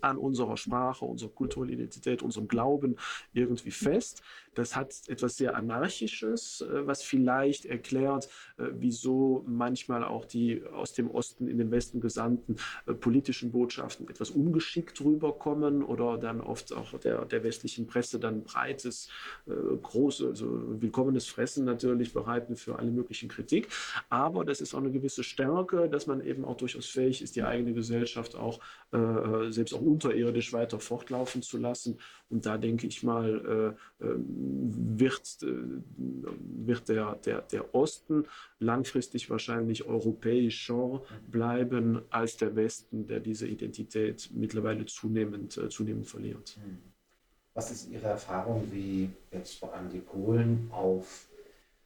an unserer Sprache, unserer kulturellen Identität, unserem Glauben irgendwie fest. Das hat etwas sehr Anarchisches, äh, was vielleicht erklärt, äh, wieso manchmal auch die aus dem Osten in den Westen gesandten äh, politischen Botschaften etwas ungeschickt rüberkommen oder dann oft auch der, der westlichen Presse dann breites, großes, also willkommenes Fressen natürlich bereiten für alle möglichen Kritik. Aber das ist auch eine gewisse Stärke, dass man eben auch durchaus fähig ist, die eigene Gesellschaft auch selbst auch unterirdisch weiter fortlaufen zu lassen. Und da denke ich mal, wird, äh, wird der, der, der Osten langfristig wahrscheinlich europäischer bleiben als der Westen, der diese Identität mittlerweile zunehmend, äh, zunehmend verliert. Hm. Was ist Ihre Erfahrung, wie jetzt vor allem die Polen auf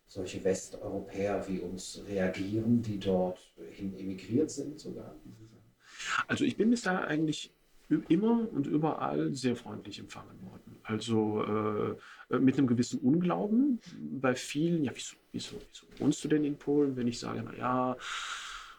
solche Westeuropäer wie uns reagieren, die dort hin emigriert sind sogar? Also ich bin bisher eigentlich immer und überall sehr freundlich empfangen worden. Also äh, mit einem gewissen Unglauben bei vielen, ja, wieso, wieso, wieso wohnst du denn in Polen, wenn ich sage, naja,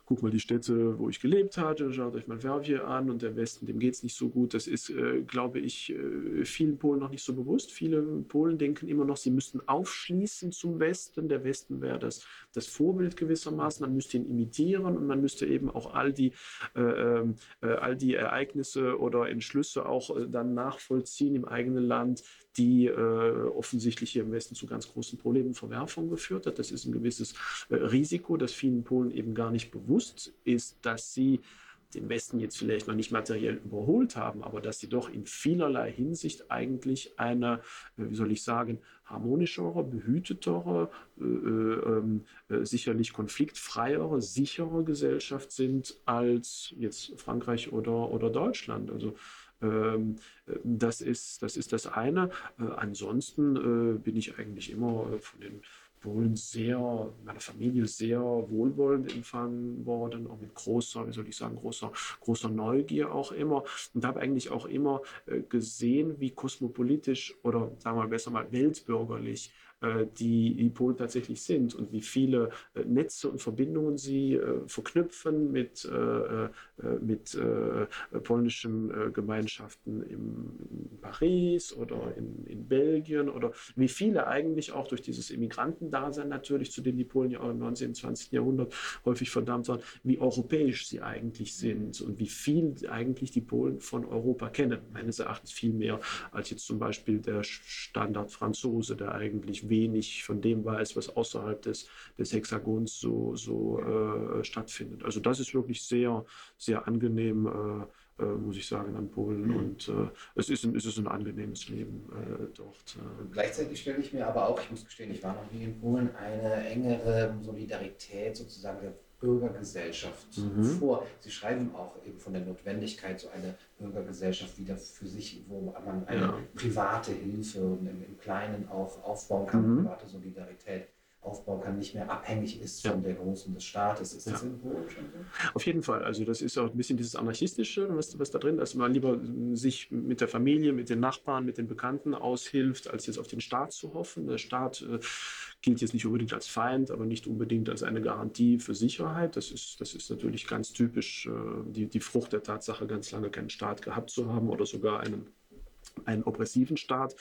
guck mal die Städte, wo ich gelebt hatte, schaut euch mal Verviers an und der Westen, dem geht es nicht so gut. Das ist, äh, glaube ich, äh, vielen Polen noch nicht so bewusst. Viele Polen denken immer noch, sie müssten aufschließen zum Westen. Der Westen wäre das, das Vorbild gewissermaßen. Man müsste ihn imitieren und man müsste eben auch all die, äh, ähm, äh all die Ereignisse oder Entschlüsse auch äh, dann nachvollziehen im eigenen Land, die äh, offensichtlich hier im Westen zu ganz großen Problemen Verwerfungen geführt hat. Das ist ein gewisses äh, Risiko, das vielen Polen eben gar nicht bewusst ist, dass sie den Westen jetzt vielleicht noch nicht materiell überholt haben, aber dass sie doch in vielerlei Hinsicht eigentlich eine, äh, wie soll ich sagen, harmonischere, behütetere, äh, äh, äh, sicherlich konfliktfreiere, sichere Gesellschaft sind als jetzt Frankreich oder, oder Deutschland. Also Ähm, das, ist, das ist das eine. Äh, ansonsten äh, bin ich eigentlich immer äh, von den Polen sehr, meine Familie sehr wohlwollend empfangen worden, auch mit großer, wie soll ich sagen, großer, großer Neugier auch immer und habe eigentlich auch immer gesehen, wie kosmopolitisch oder sagen wir besser mal weltbürgerlich die, die Polen tatsächlich sind und wie viele äh, Netze und Verbindungen sie äh, verknüpfen mit, mit polnischen Gemeinschaften in Paris oder in, in Belgien oder wie viele eigentlich auch durch dieses Immigrantendasein natürlich, zu dem die Polen ja auch im 19. und 20. Jahrhundert häufig verdammt waren, wie europäisch sie eigentlich sind und wie viel eigentlich die Polen von Europa kennen. Meines Erachtens viel mehr als jetzt zum Beispiel der Standardfranzose, der eigentlich wenig von dem weiß, was außerhalb des, des Hexagons so, so äh, stattfindet. Also das ist wirklich sehr, sehr angenehm. Äh, äh, muss ich sagen, an Polen. Mhm. Und äh, es, ist ein, es ist ein angenehmes Leben äh, dort. Äh. Gleichzeitig stelle ich mir aber auch, ich muss gestehen, ich war noch nie in Polen, eine engere Solidarität sozusagen der Bürgergesellschaft mhm. vor. Sie schreiben auch eben von der Notwendigkeit, so eine Bürgergesellschaft wieder für sich, wo man eine ja. private Hilfe im, im, Kleinen auch aufbauen kann, mhm. private Solidarität aufbauen kann, nicht mehr abhängig ist von ja. der Größe des Staates. Ist das ja. schon so? Auf jeden Fall. Also das ist auch ein bisschen dieses Anarchistische, was, was da drin ist, dass man lieber sich mit der Familie, mit den Nachbarn, mit den Bekannten aushilft, als jetzt auf den Staat zu hoffen. Der Staat äh, gilt jetzt nicht unbedingt als Feind, aber nicht unbedingt als eine Garantie für Sicherheit. Das ist, das ist natürlich ganz typisch äh, die, die Frucht der Tatsache, ganz lange keinen Staat gehabt zu haben oder sogar einen einen oppressiven Staat.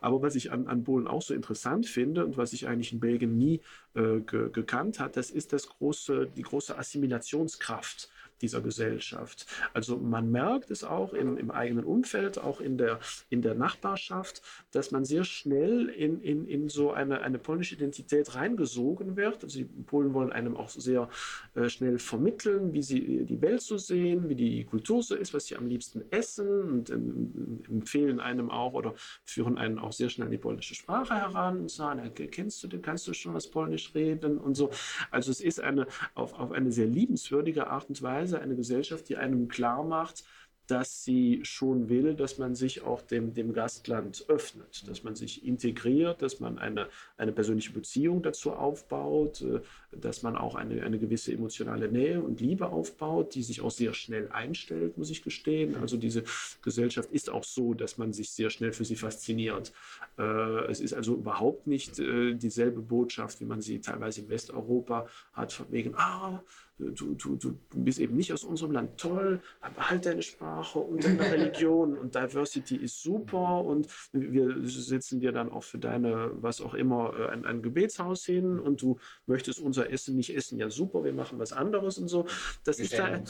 Aber was ich an, an Polen auch so interessant finde und was ich eigentlich in Belgien nie äh, ge, gekannt hat, das ist das große, die große Assimilationskraft dieser Gesellschaft. Also man merkt es auch im, im eigenen Umfeld, auch in der, in der Nachbarschaft, dass man sehr schnell in, in, in so eine, eine polnische Identität reingesogen wird. Also die Polen wollen einem auch sehr äh, schnell vermitteln, wie sie die Welt so sehen, wie die Kultur so ist, was sie am liebsten essen und ähm, empfehlen einem auch oder führen einen auch sehr schnell die polnische Sprache heran und sagen, kennst du den, kannst du schon was Polnisch reden und so. Also es ist eine auf, auf eine sehr liebenswürdige Art und Weise Weise eine Gesellschaft, die einem klar macht, dass sie schon will, dass man sich auch dem, dem Gastland öffnet, dass man sich integriert, dass man eine, eine persönliche Beziehung dazu aufbaut, äh, dass man auch eine, eine gewisse emotionale Nähe und Liebe aufbaut, die sich auch sehr schnell einstellt, muss ich gestehen. Also diese Gesellschaft ist auch so, dass man sich sehr schnell für sie fasziniert. Äh, es ist also überhaupt nicht äh, dieselbe Botschaft, wie man sie teilweise in Westeuropa hat, von wegen, ah, du, du, du bist eben nicht aus unserem Land toll, aber halt deine Sprache und deine <laughs> Religion und Diversity ist super und wir setzen dir dann auch für deine, was auch immer, äh, ein, ein Gebetshaus hin und du möchtest unser Essen nicht essen, ja super, wir machen was anderes und so. Das, ist dann,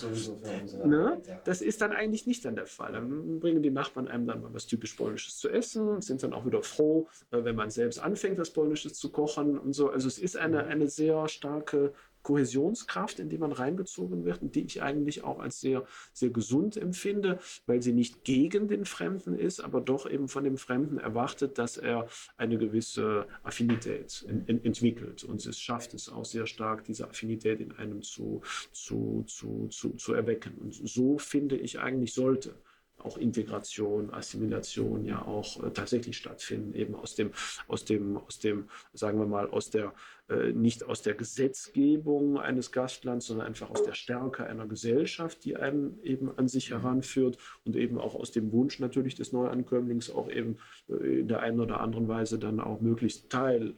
ne? das ist dann eigentlich nicht dann der Fall. Dann bringen die Nachbarn einem dann mal was typisch Polnisches zu essen, sind dann auch wieder froh, äh, wenn man selbst anfängt, was Polnisches zu kochen und so. Also es ist eine, eine sehr starke Kohäsionskraft, in die man reingezogen wird und die ich eigentlich auch als sehr, sehr gesund empfinde, weil sie nicht gegen den Fremden ist, aber doch eben von dem Fremden erwartet, dass er eine gewisse Affinität in, in, entwickelt. Und es schafft es auch sehr stark, diese Affinität in einem zu, zu, zu, zu, zu erwecken. Und so finde ich eigentlich sollte auch Integration, Assimilation ja auch äh, tatsächlich stattfinden, eben aus dem, aus dem, aus dem, sagen wir mal, aus der, äh, nicht aus der Gesetzgebung eines Gastlands, sondern einfach aus der Stärke einer Gesellschaft, die einen eben an sich heranführt und eben auch aus dem Wunsch natürlich des Neuankömmlings auch eben äh, in der einen oder anderen Weise dann auch möglichst Teil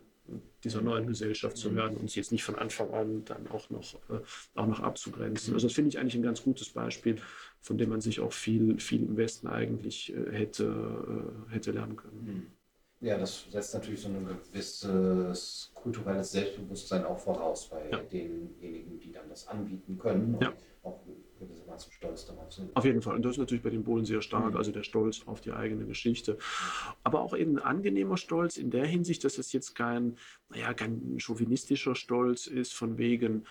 dieser neuen Gesellschaft zu werden und sie jetzt nicht von Anfang an dann auch noch, äh, auch noch abzugrenzen. Also das finde ich eigentlich ein ganz gutes Beispiel, von dem man sich auch viel, viel im Westen eigentlich äh, hätte, äh, hätte lernen können. Hm. Ja, das setzt natürlich so ein gewisses kulturelles Selbstbewusstsein auch voraus bei ja. denjenigen, die dann das anbieten können ja. auch gewissermaßen stolz darauf sind. Auf jeden Fall. Und das ist natürlich bei den Polen sehr stark, mhm. also der Stolz auf die eigene Geschichte. Aber auch eben ein angenehmer Stolz in der Hinsicht, dass es jetzt kein, naja, kein chauvinistischer Stolz ist, von wegen,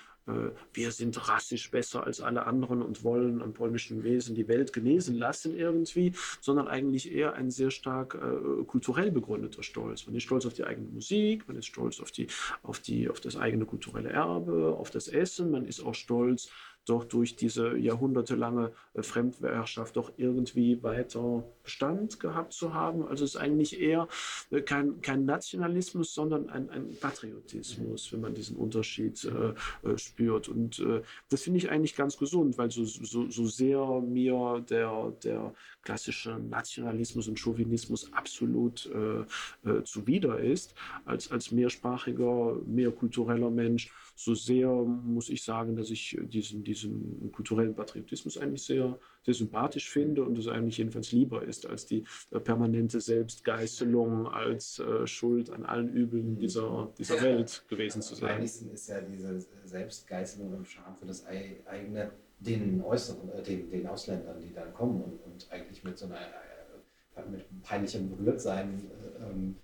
wir sind rassisch besser als alle anderen und wollen am polnischen Wesen die Welt genesen lassen irgendwie, sondern eigentlich eher ein sehr stark äh, kulturell begründeter Stolz. Man ist stolz auf die eigene Musik, man ist stolz auf, die, auf, die, auf das eigene kulturelle Erbe, auf das Essen, man ist auch stolz doch durch diese jahrhundertelange äh, Fremdherrschaft doch irgendwie weiter Bestand gehabt zu haben. Also es ist eigentlich eher äh, kein, kein Nationalismus, sondern ein, ein Patriotismus, wenn man diesen Unterschied äh, äh, spürt. Und äh, das finde ich eigentlich ganz gesund, weil so, so, so sehr mir der, der klassische Nationalismus und Chauvinismus absolut äh, zuwider ist, als, als mehrsprachiger, mehrkultureller Mensch, so sehr muss ich sagen, dass ich diesen, diesen kulturellen Patriotismus eigentlich sehr, sehr sympathisch finde und es eigentlich jedenfalls lieber ist als die äh, permanente Selbstgeißelung als äh, Schuld an allen Übeln dieser, dieser. Welt gewesen zu sein. Am wenigsten ist ja diese Selbstgeißelung und Scham für das eigene den äußeren, äh, den, den Ausländern, die dann kommen und, und eigentlich mit so einer äh, mit peinlichem Berührtsein äh, ähm,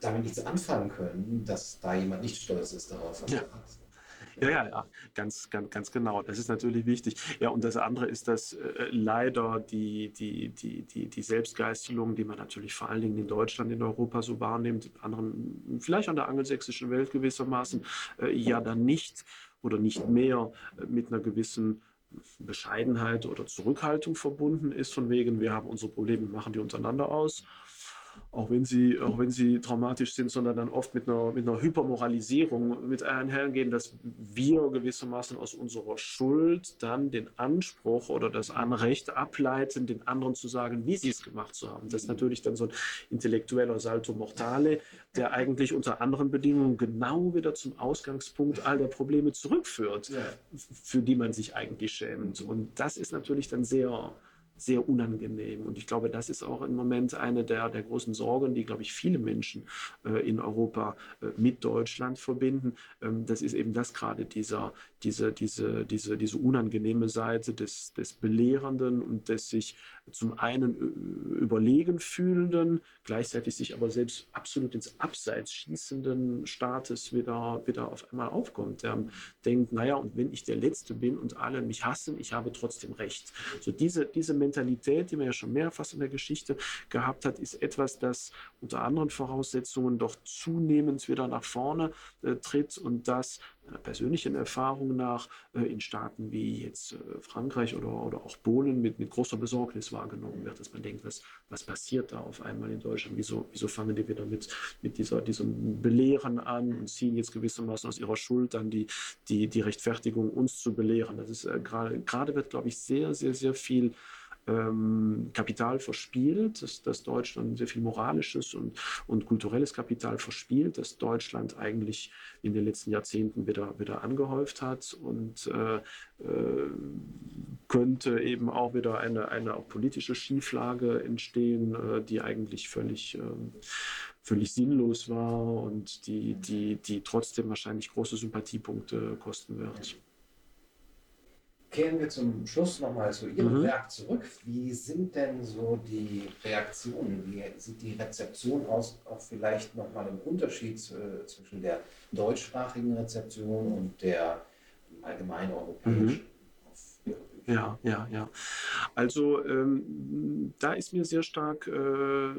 damit nichts anfangen können, dass da jemand nicht stolz ist darauf, was ja. er hat. Ja, ja, ja, ganz, ganz, ganz genau. Das ist natürlich wichtig. Ja, und das andere ist, dass äh, leider die, die, die, die, die Selbstgeißelung, die man natürlich vor allen Dingen in Deutschland, in Europa so wahrnimmt, in anderen, vielleicht an der angelsächsischen Welt gewissermaßen, äh, ja dann nicht oder nicht mehr äh, mit einer gewissen Bescheidenheit oder Zurückhaltung verbunden ist, von wegen, wir haben unsere Probleme, machen die untereinander aus auch wenn sie, auch wenn sie traumatisch sind, sondern dann oft mit einer, mit einer Hypermoralisierung mit einhergehen, dass wir gewissermaßen aus unserer Schuld dann den Anspruch oder das Anrecht ableiten, den anderen zu sagen, wie sie es gemacht zu haben. Das ist natürlich dann so ein intellektueller Salto Mortale, der eigentlich unter anderen Bedingungen genau wieder zum Ausgangspunkt all der Probleme zurückführt, für die man sich eigentlich schämt. Und das ist natürlich dann sehr, sehr unangenehm. Und ich glaube, das ist auch im Moment eine der, der großen Sorgen, die, glaube ich, viele Menschen äh, in Europa äh, mit Deutschland verbinden. Ähm, das ist eben das gerade, dieser, diese, diese, diese, diese unangenehme Seite des, des Belehrenden und des sich zum einen überlegen fühlenden, gleichzeitig sich aber selbst absolut ins Abseits schießenden Staates wieder, wieder auf einmal aufkommt. Der denkt, naja, und wenn ich der Letzte bin und alle mich hassen, ich habe trotzdem recht. So diese, diese Mentalität, die man ja schon mehrfach in der Geschichte gehabt hat, ist etwas, das unter anderen Voraussetzungen doch zunehmend wieder nach vorne äh, tritt und das meiner persönlichen Erfahrung nach äh, in Staaten wie jetzt äh, Frankreich oder, oder auch Polen mit, mit großer Besorgnis wahrgenommen wird, dass man denkt, was, was passiert da auf einmal in Deutschland? Wieso, wieso fangen die wieder mit, mit dieser, diesem Belehren an und ziehen jetzt gewissermaßen aus ihrer Schuld dann die, die, die Rechtfertigung, uns zu belehren? Das ist äh, gerade, gerade wird, glaube ich, sehr, sehr, sehr viel ähm, Kapital verspielt, dass, dass Deutschland sehr viel moralisches und, und kulturelles Kapital verspielt, dass Deutschland eigentlich in den letzten Jahrzehnten wieder, wieder angehäuft hat und äh, äh, könnte eben auch wieder eine, eine auch politische Schieflage entstehen, äh, die eigentlich völlig, ähm, völlig sinnlos war und die, die, die trotzdem wahrscheinlich große Sympathiepunkte kosten wird. Kehren wir zum Schluss nochmal zu Ihrem mhm. Werk zurück. Wie sind denn so die Reaktionen? Wie sieht die Rezeption aus? Auch vielleicht nochmal im Unterschied äh, zwischen der deutschsprachigen Rezeption und der allgemein europäischen? Mhm. Ja, ja, ja. Also ähm, da ist mir sehr stark äh,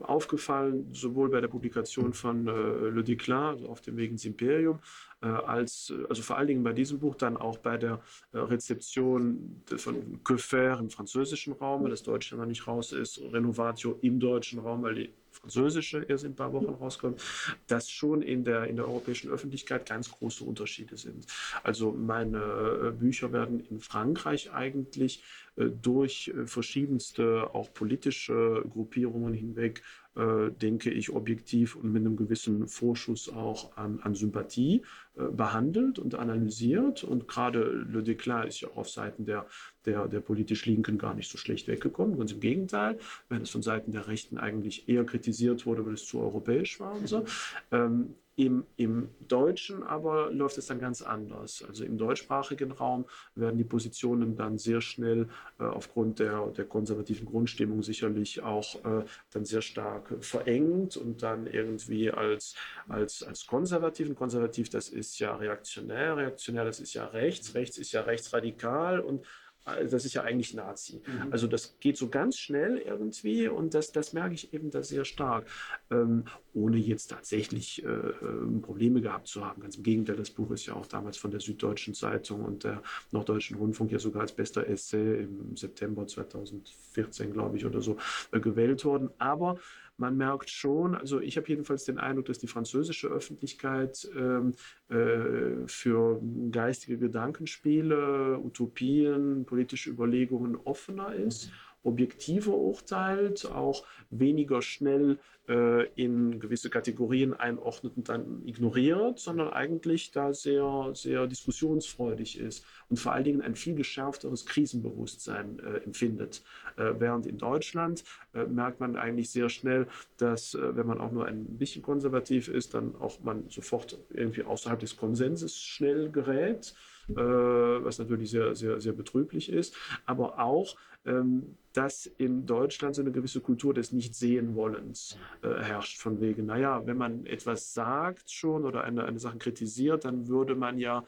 aufgefallen, sowohl bei der Publikation von äh, Le Déclin, also auf dem Weg ins Imperium, als, also vor allen Dingen bei diesem Buch, dann auch bei der äh, Rezeption von Que faire im französischen Raum, weil das Deutsche noch nicht raus ist, Renovatio im deutschen Raum, weil die französische erst in ein paar Wochen rauskommt, dass schon in der, in der europäischen Öffentlichkeit ganz große Unterschiede sind. Also meine äh, Bücher werden in Frankreich eigentlich äh, durch äh, verschiedenste auch politische Gruppierungen hinweg äh, denke ich, objektiv und mit einem gewissen Vorschuss auch an, an Sympathie äh, behandelt und analysiert. Und gerade Le Déclin ist ja auch auf Seiten der, der, der politisch Linken gar nicht so schlecht weggekommen. Ganz im Gegenteil, wenn es von Seiten der Rechten eigentlich eher kritisiert wurde, weil es zu europäisch war und so. Ähm, Im, Im Deutschen aber läuft es dann ganz anders. Also im deutschsprachigen Raum werden die Positionen dann sehr schnell äh, aufgrund der, der konservativen Grundstimmung sicherlich auch äh, dann sehr stark verengt und dann irgendwie als, als, als konservativ. konservativ, das ist ja reaktionär, reaktionär, das ist ja rechts, rechts ist ja rechtsradikal und äh, das ist ja eigentlich Nazi. Mhm. Also das geht so ganz schnell irgendwie und das, das merke ich eben da sehr stark, ähm, ohne jetzt tatsächlich äh, ähm, Probleme gehabt zu haben. Ganz im Gegenteil, das Buch ist ja auch damals von der Süddeutschen Zeitung und der Norddeutschen Rundfunk ja sogar als bester Essay im September 2014, glaube ich, oder so äh, gewählt worden. Aber man merkt schon, also ich habe jedenfalls den Eindruck, dass die französische Öffentlichkeit ähm, äh, für geistige Gedankenspiele, Utopien, politische Überlegungen offener ist. Mhm objektiver urteilt, auch weniger schnell äh, in gewisse Kategorien einordnet und dann ignoriert, sondern eigentlich da sehr, sehr diskussionsfreudig ist und vor allen Dingen ein viel geschärfteres Krisenbewusstsein äh, empfindet. Äh, während in Deutschland äh, merkt man eigentlich sehr schnell, dass äh, wenn man auch nur ein bisschen konservativ ist, dann auch man sofort irgendwie außerhalb des Konsenses schnell gerät äh, was natürlich sehr, sehr, sehr betrüblich ist, aber auch, ähm, dass in Deutschland so eine gewisse Kultur des Nicht-Sehen-Wollens äh, herrscht, von wegen, naja, wenn man etwas sagt schon oder eine, eine Sache kritisiert, dann würde man ja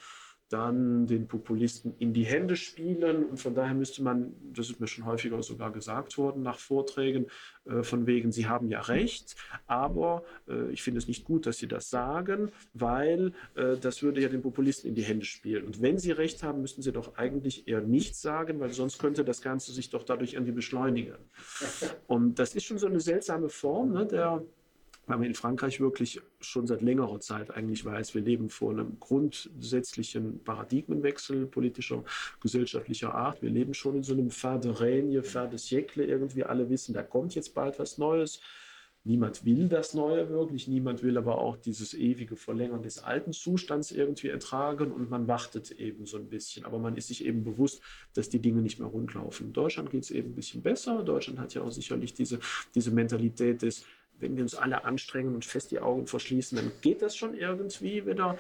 dann den Populisten in die Hände spielen. Und von daher müsste man, das ist mir schon häufiger sogar gesagt worden nach Vorträgen, äh, von wegen, Sie haben ja recht, aber äh, ich finde es nicht gut, dass Sie das sagen, weil äh, das würde ja den Populisten in die Hände spielen. Und wenn Sie recht haben, müssten Sie doch eigentlich eher nichts sagen, weil sonst könnte das Ganze sich doch dadurch irgendwie beschleunigen. <laughs> Und das ist schon so eine seltsame Form ne, der weil man in Frankreich wirklich schon seit längerer Zeit eigentlich weiß, wir leben vor einem grundsätzlichen Paradigmenwechsel politischer, gesellschaftlicher Art. Wir leben schon in so einem Fin de règne, Fin de siècle. Irgendwie alle wissen, da kommt jetzt bald was Neues. Niemand will das Neue wirklich, niemand will aber auch dieses ewige Verlängern des alten Zustands irgendwie ertragen und man wartet eben so ein bisschen. Aber man ist sich eben bewusst, dass die Dinge nicht mehr rundlaufen. In Deutschland geht es eben ein bisschen besser. Deutschland hat ja auch sicherlich diese, diese Mentalität des wenn wir uns alle anstrengen und fest die Augen verschließen, dann geht das schon irgendwie wieder.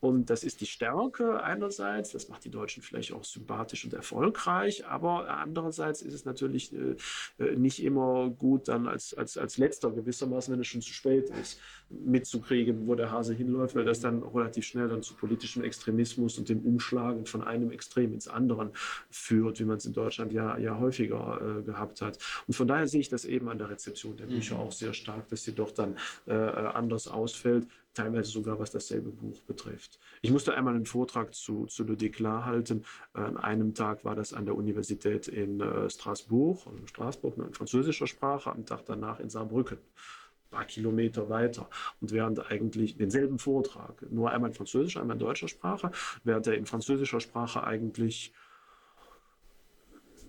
Und das ist die Stärke einerseits. Das macht die Deutschen vielleicht auch sympathisch und erfolgreich. Aber andererseits ist es natürlich äh, äh, nicht immer gut, dann als, als, als letzter gewissermaßen, wenn es schon zu spät ist, mitzukriegen, wo der Hase hinläuft, weil das dann relativ schnell dann zu politischem Extremismus und dem Umschlagen von einem Extrem ins andere führt, wie man es in Deutschland ja, ja häufiger äh, gehabt hat. Und von daher sehe ich das eben an der Rezeption der Bücher mhm. auch sehr stark stark, dass sie doch dann äh, anders ausfällt, teilweise sogar was dasselbe Buch betrifft. Ich musste einmal einen Vortrag zu, zu Le Déclin halten. An einem Tag war das an der Universität in äh, Straßburg, in Straßburg in französischer Sprache, am Tag danach in Saarbrücken ein paar Kilometer weiter und während eigentlich denselben Vortrag, nur einmal in französischer, einmal in deutscher Sprache, während er in französischer Sprache eigentlich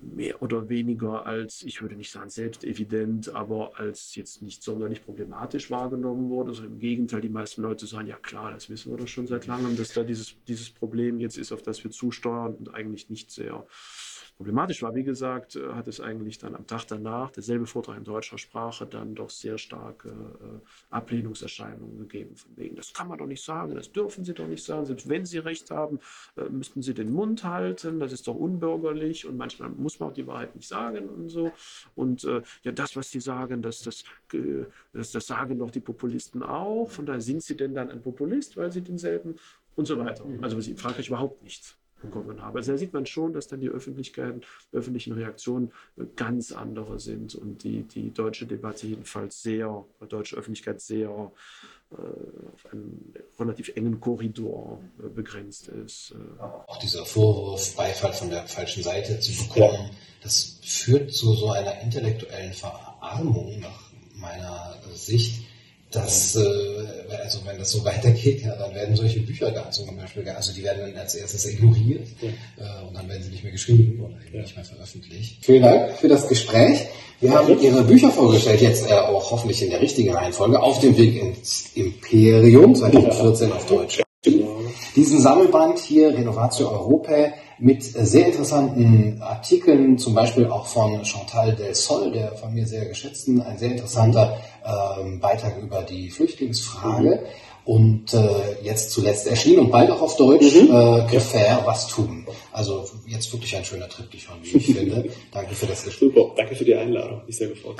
mehr oder weniger als, ich würde nicht sagen selbst evident, aber als jetzt nicht sonderlich problematisch wahrgenommen wurde. Also im Gegenteil, die meisten Leute sagen, ja klar, das wissen wir doch schon seit langem, dass da dieses, dieses Problem jetzt ist, auf das wir zusteuern und eigentlich nicht sehr Problematisch war, wie gesagt, äh, hat es eigentlich dann am Tag danach, derselbe Vortrag in deutscher Sprache, dann doch sehr starke äh, Ablehnungserscheinungen gegeben. Von wegen, das kann man doch nicht sagen, das dürfen Sie doch nicht sagen. Selbst wenn Sie recht haben, äh, müssten Sie den Mund halten, das ist doch unbürgerlich und manchmal muss man auch die Wahrheit nicht sagen und so. Und ja, das, was Sie sagen, das, das, das, das sagen doch die Populisten auch. Von daher sind Sie denn dann ein Populist, weil Sie denselben und so weiter. Also was in Frankreich überhaupt nichts bekommen habe. Also da sieht man schon, dass dann die Öffentlichkeiten, öffentlichen Reaktionen ganz andere sind und die, die deutsche Debatte jedenfalls sehr, die deutsche Öffentlichkeit sehr äh, auf einen relativ engen Korridor äh, begrenzt ist. Äh. Auch dieser Vorwurf, Beifall von der falschen Seite zu bekommen, das führt zu so einer intellektuellen Verarmung nach meiner Sicht dass, äh, also wenn das so weitergeht, ja, dann werden solche Bücher gar zum Beispiel, also die werden dann als erstes ignoriert ja. äh, und dann werden sie nicht mehr geschrieben oder ja. nicht mehr veröffentlicht. Vielen Dank für das Gespräch. Wir haben Ihre Bücher vorgestellt, jetzt äh, auch hoffentlich in der richtigen Reihenfolge, auf dem Weg ins Imperium 2014 auf Deutsch. Diesen Sammelband hier, Renovatio Europae, mit sehr interessanten Artikeln, zum Beispiel auch von Chantal Del Sol, der von mir sehr geschätzten, ein sehr interessanter ähm, Beitrag über die Flüchtlingsfrage. und äh, jetzt zuletzt erschienen und bald auch auf Deutsch mhm. äh, Gefair, was tun. Also jetzt wirklich ein schöner Triptychon, wie ich <laughs> finde. Danke für das Gespräch. Super, danke für die Einladung. Ich sehr gefreut.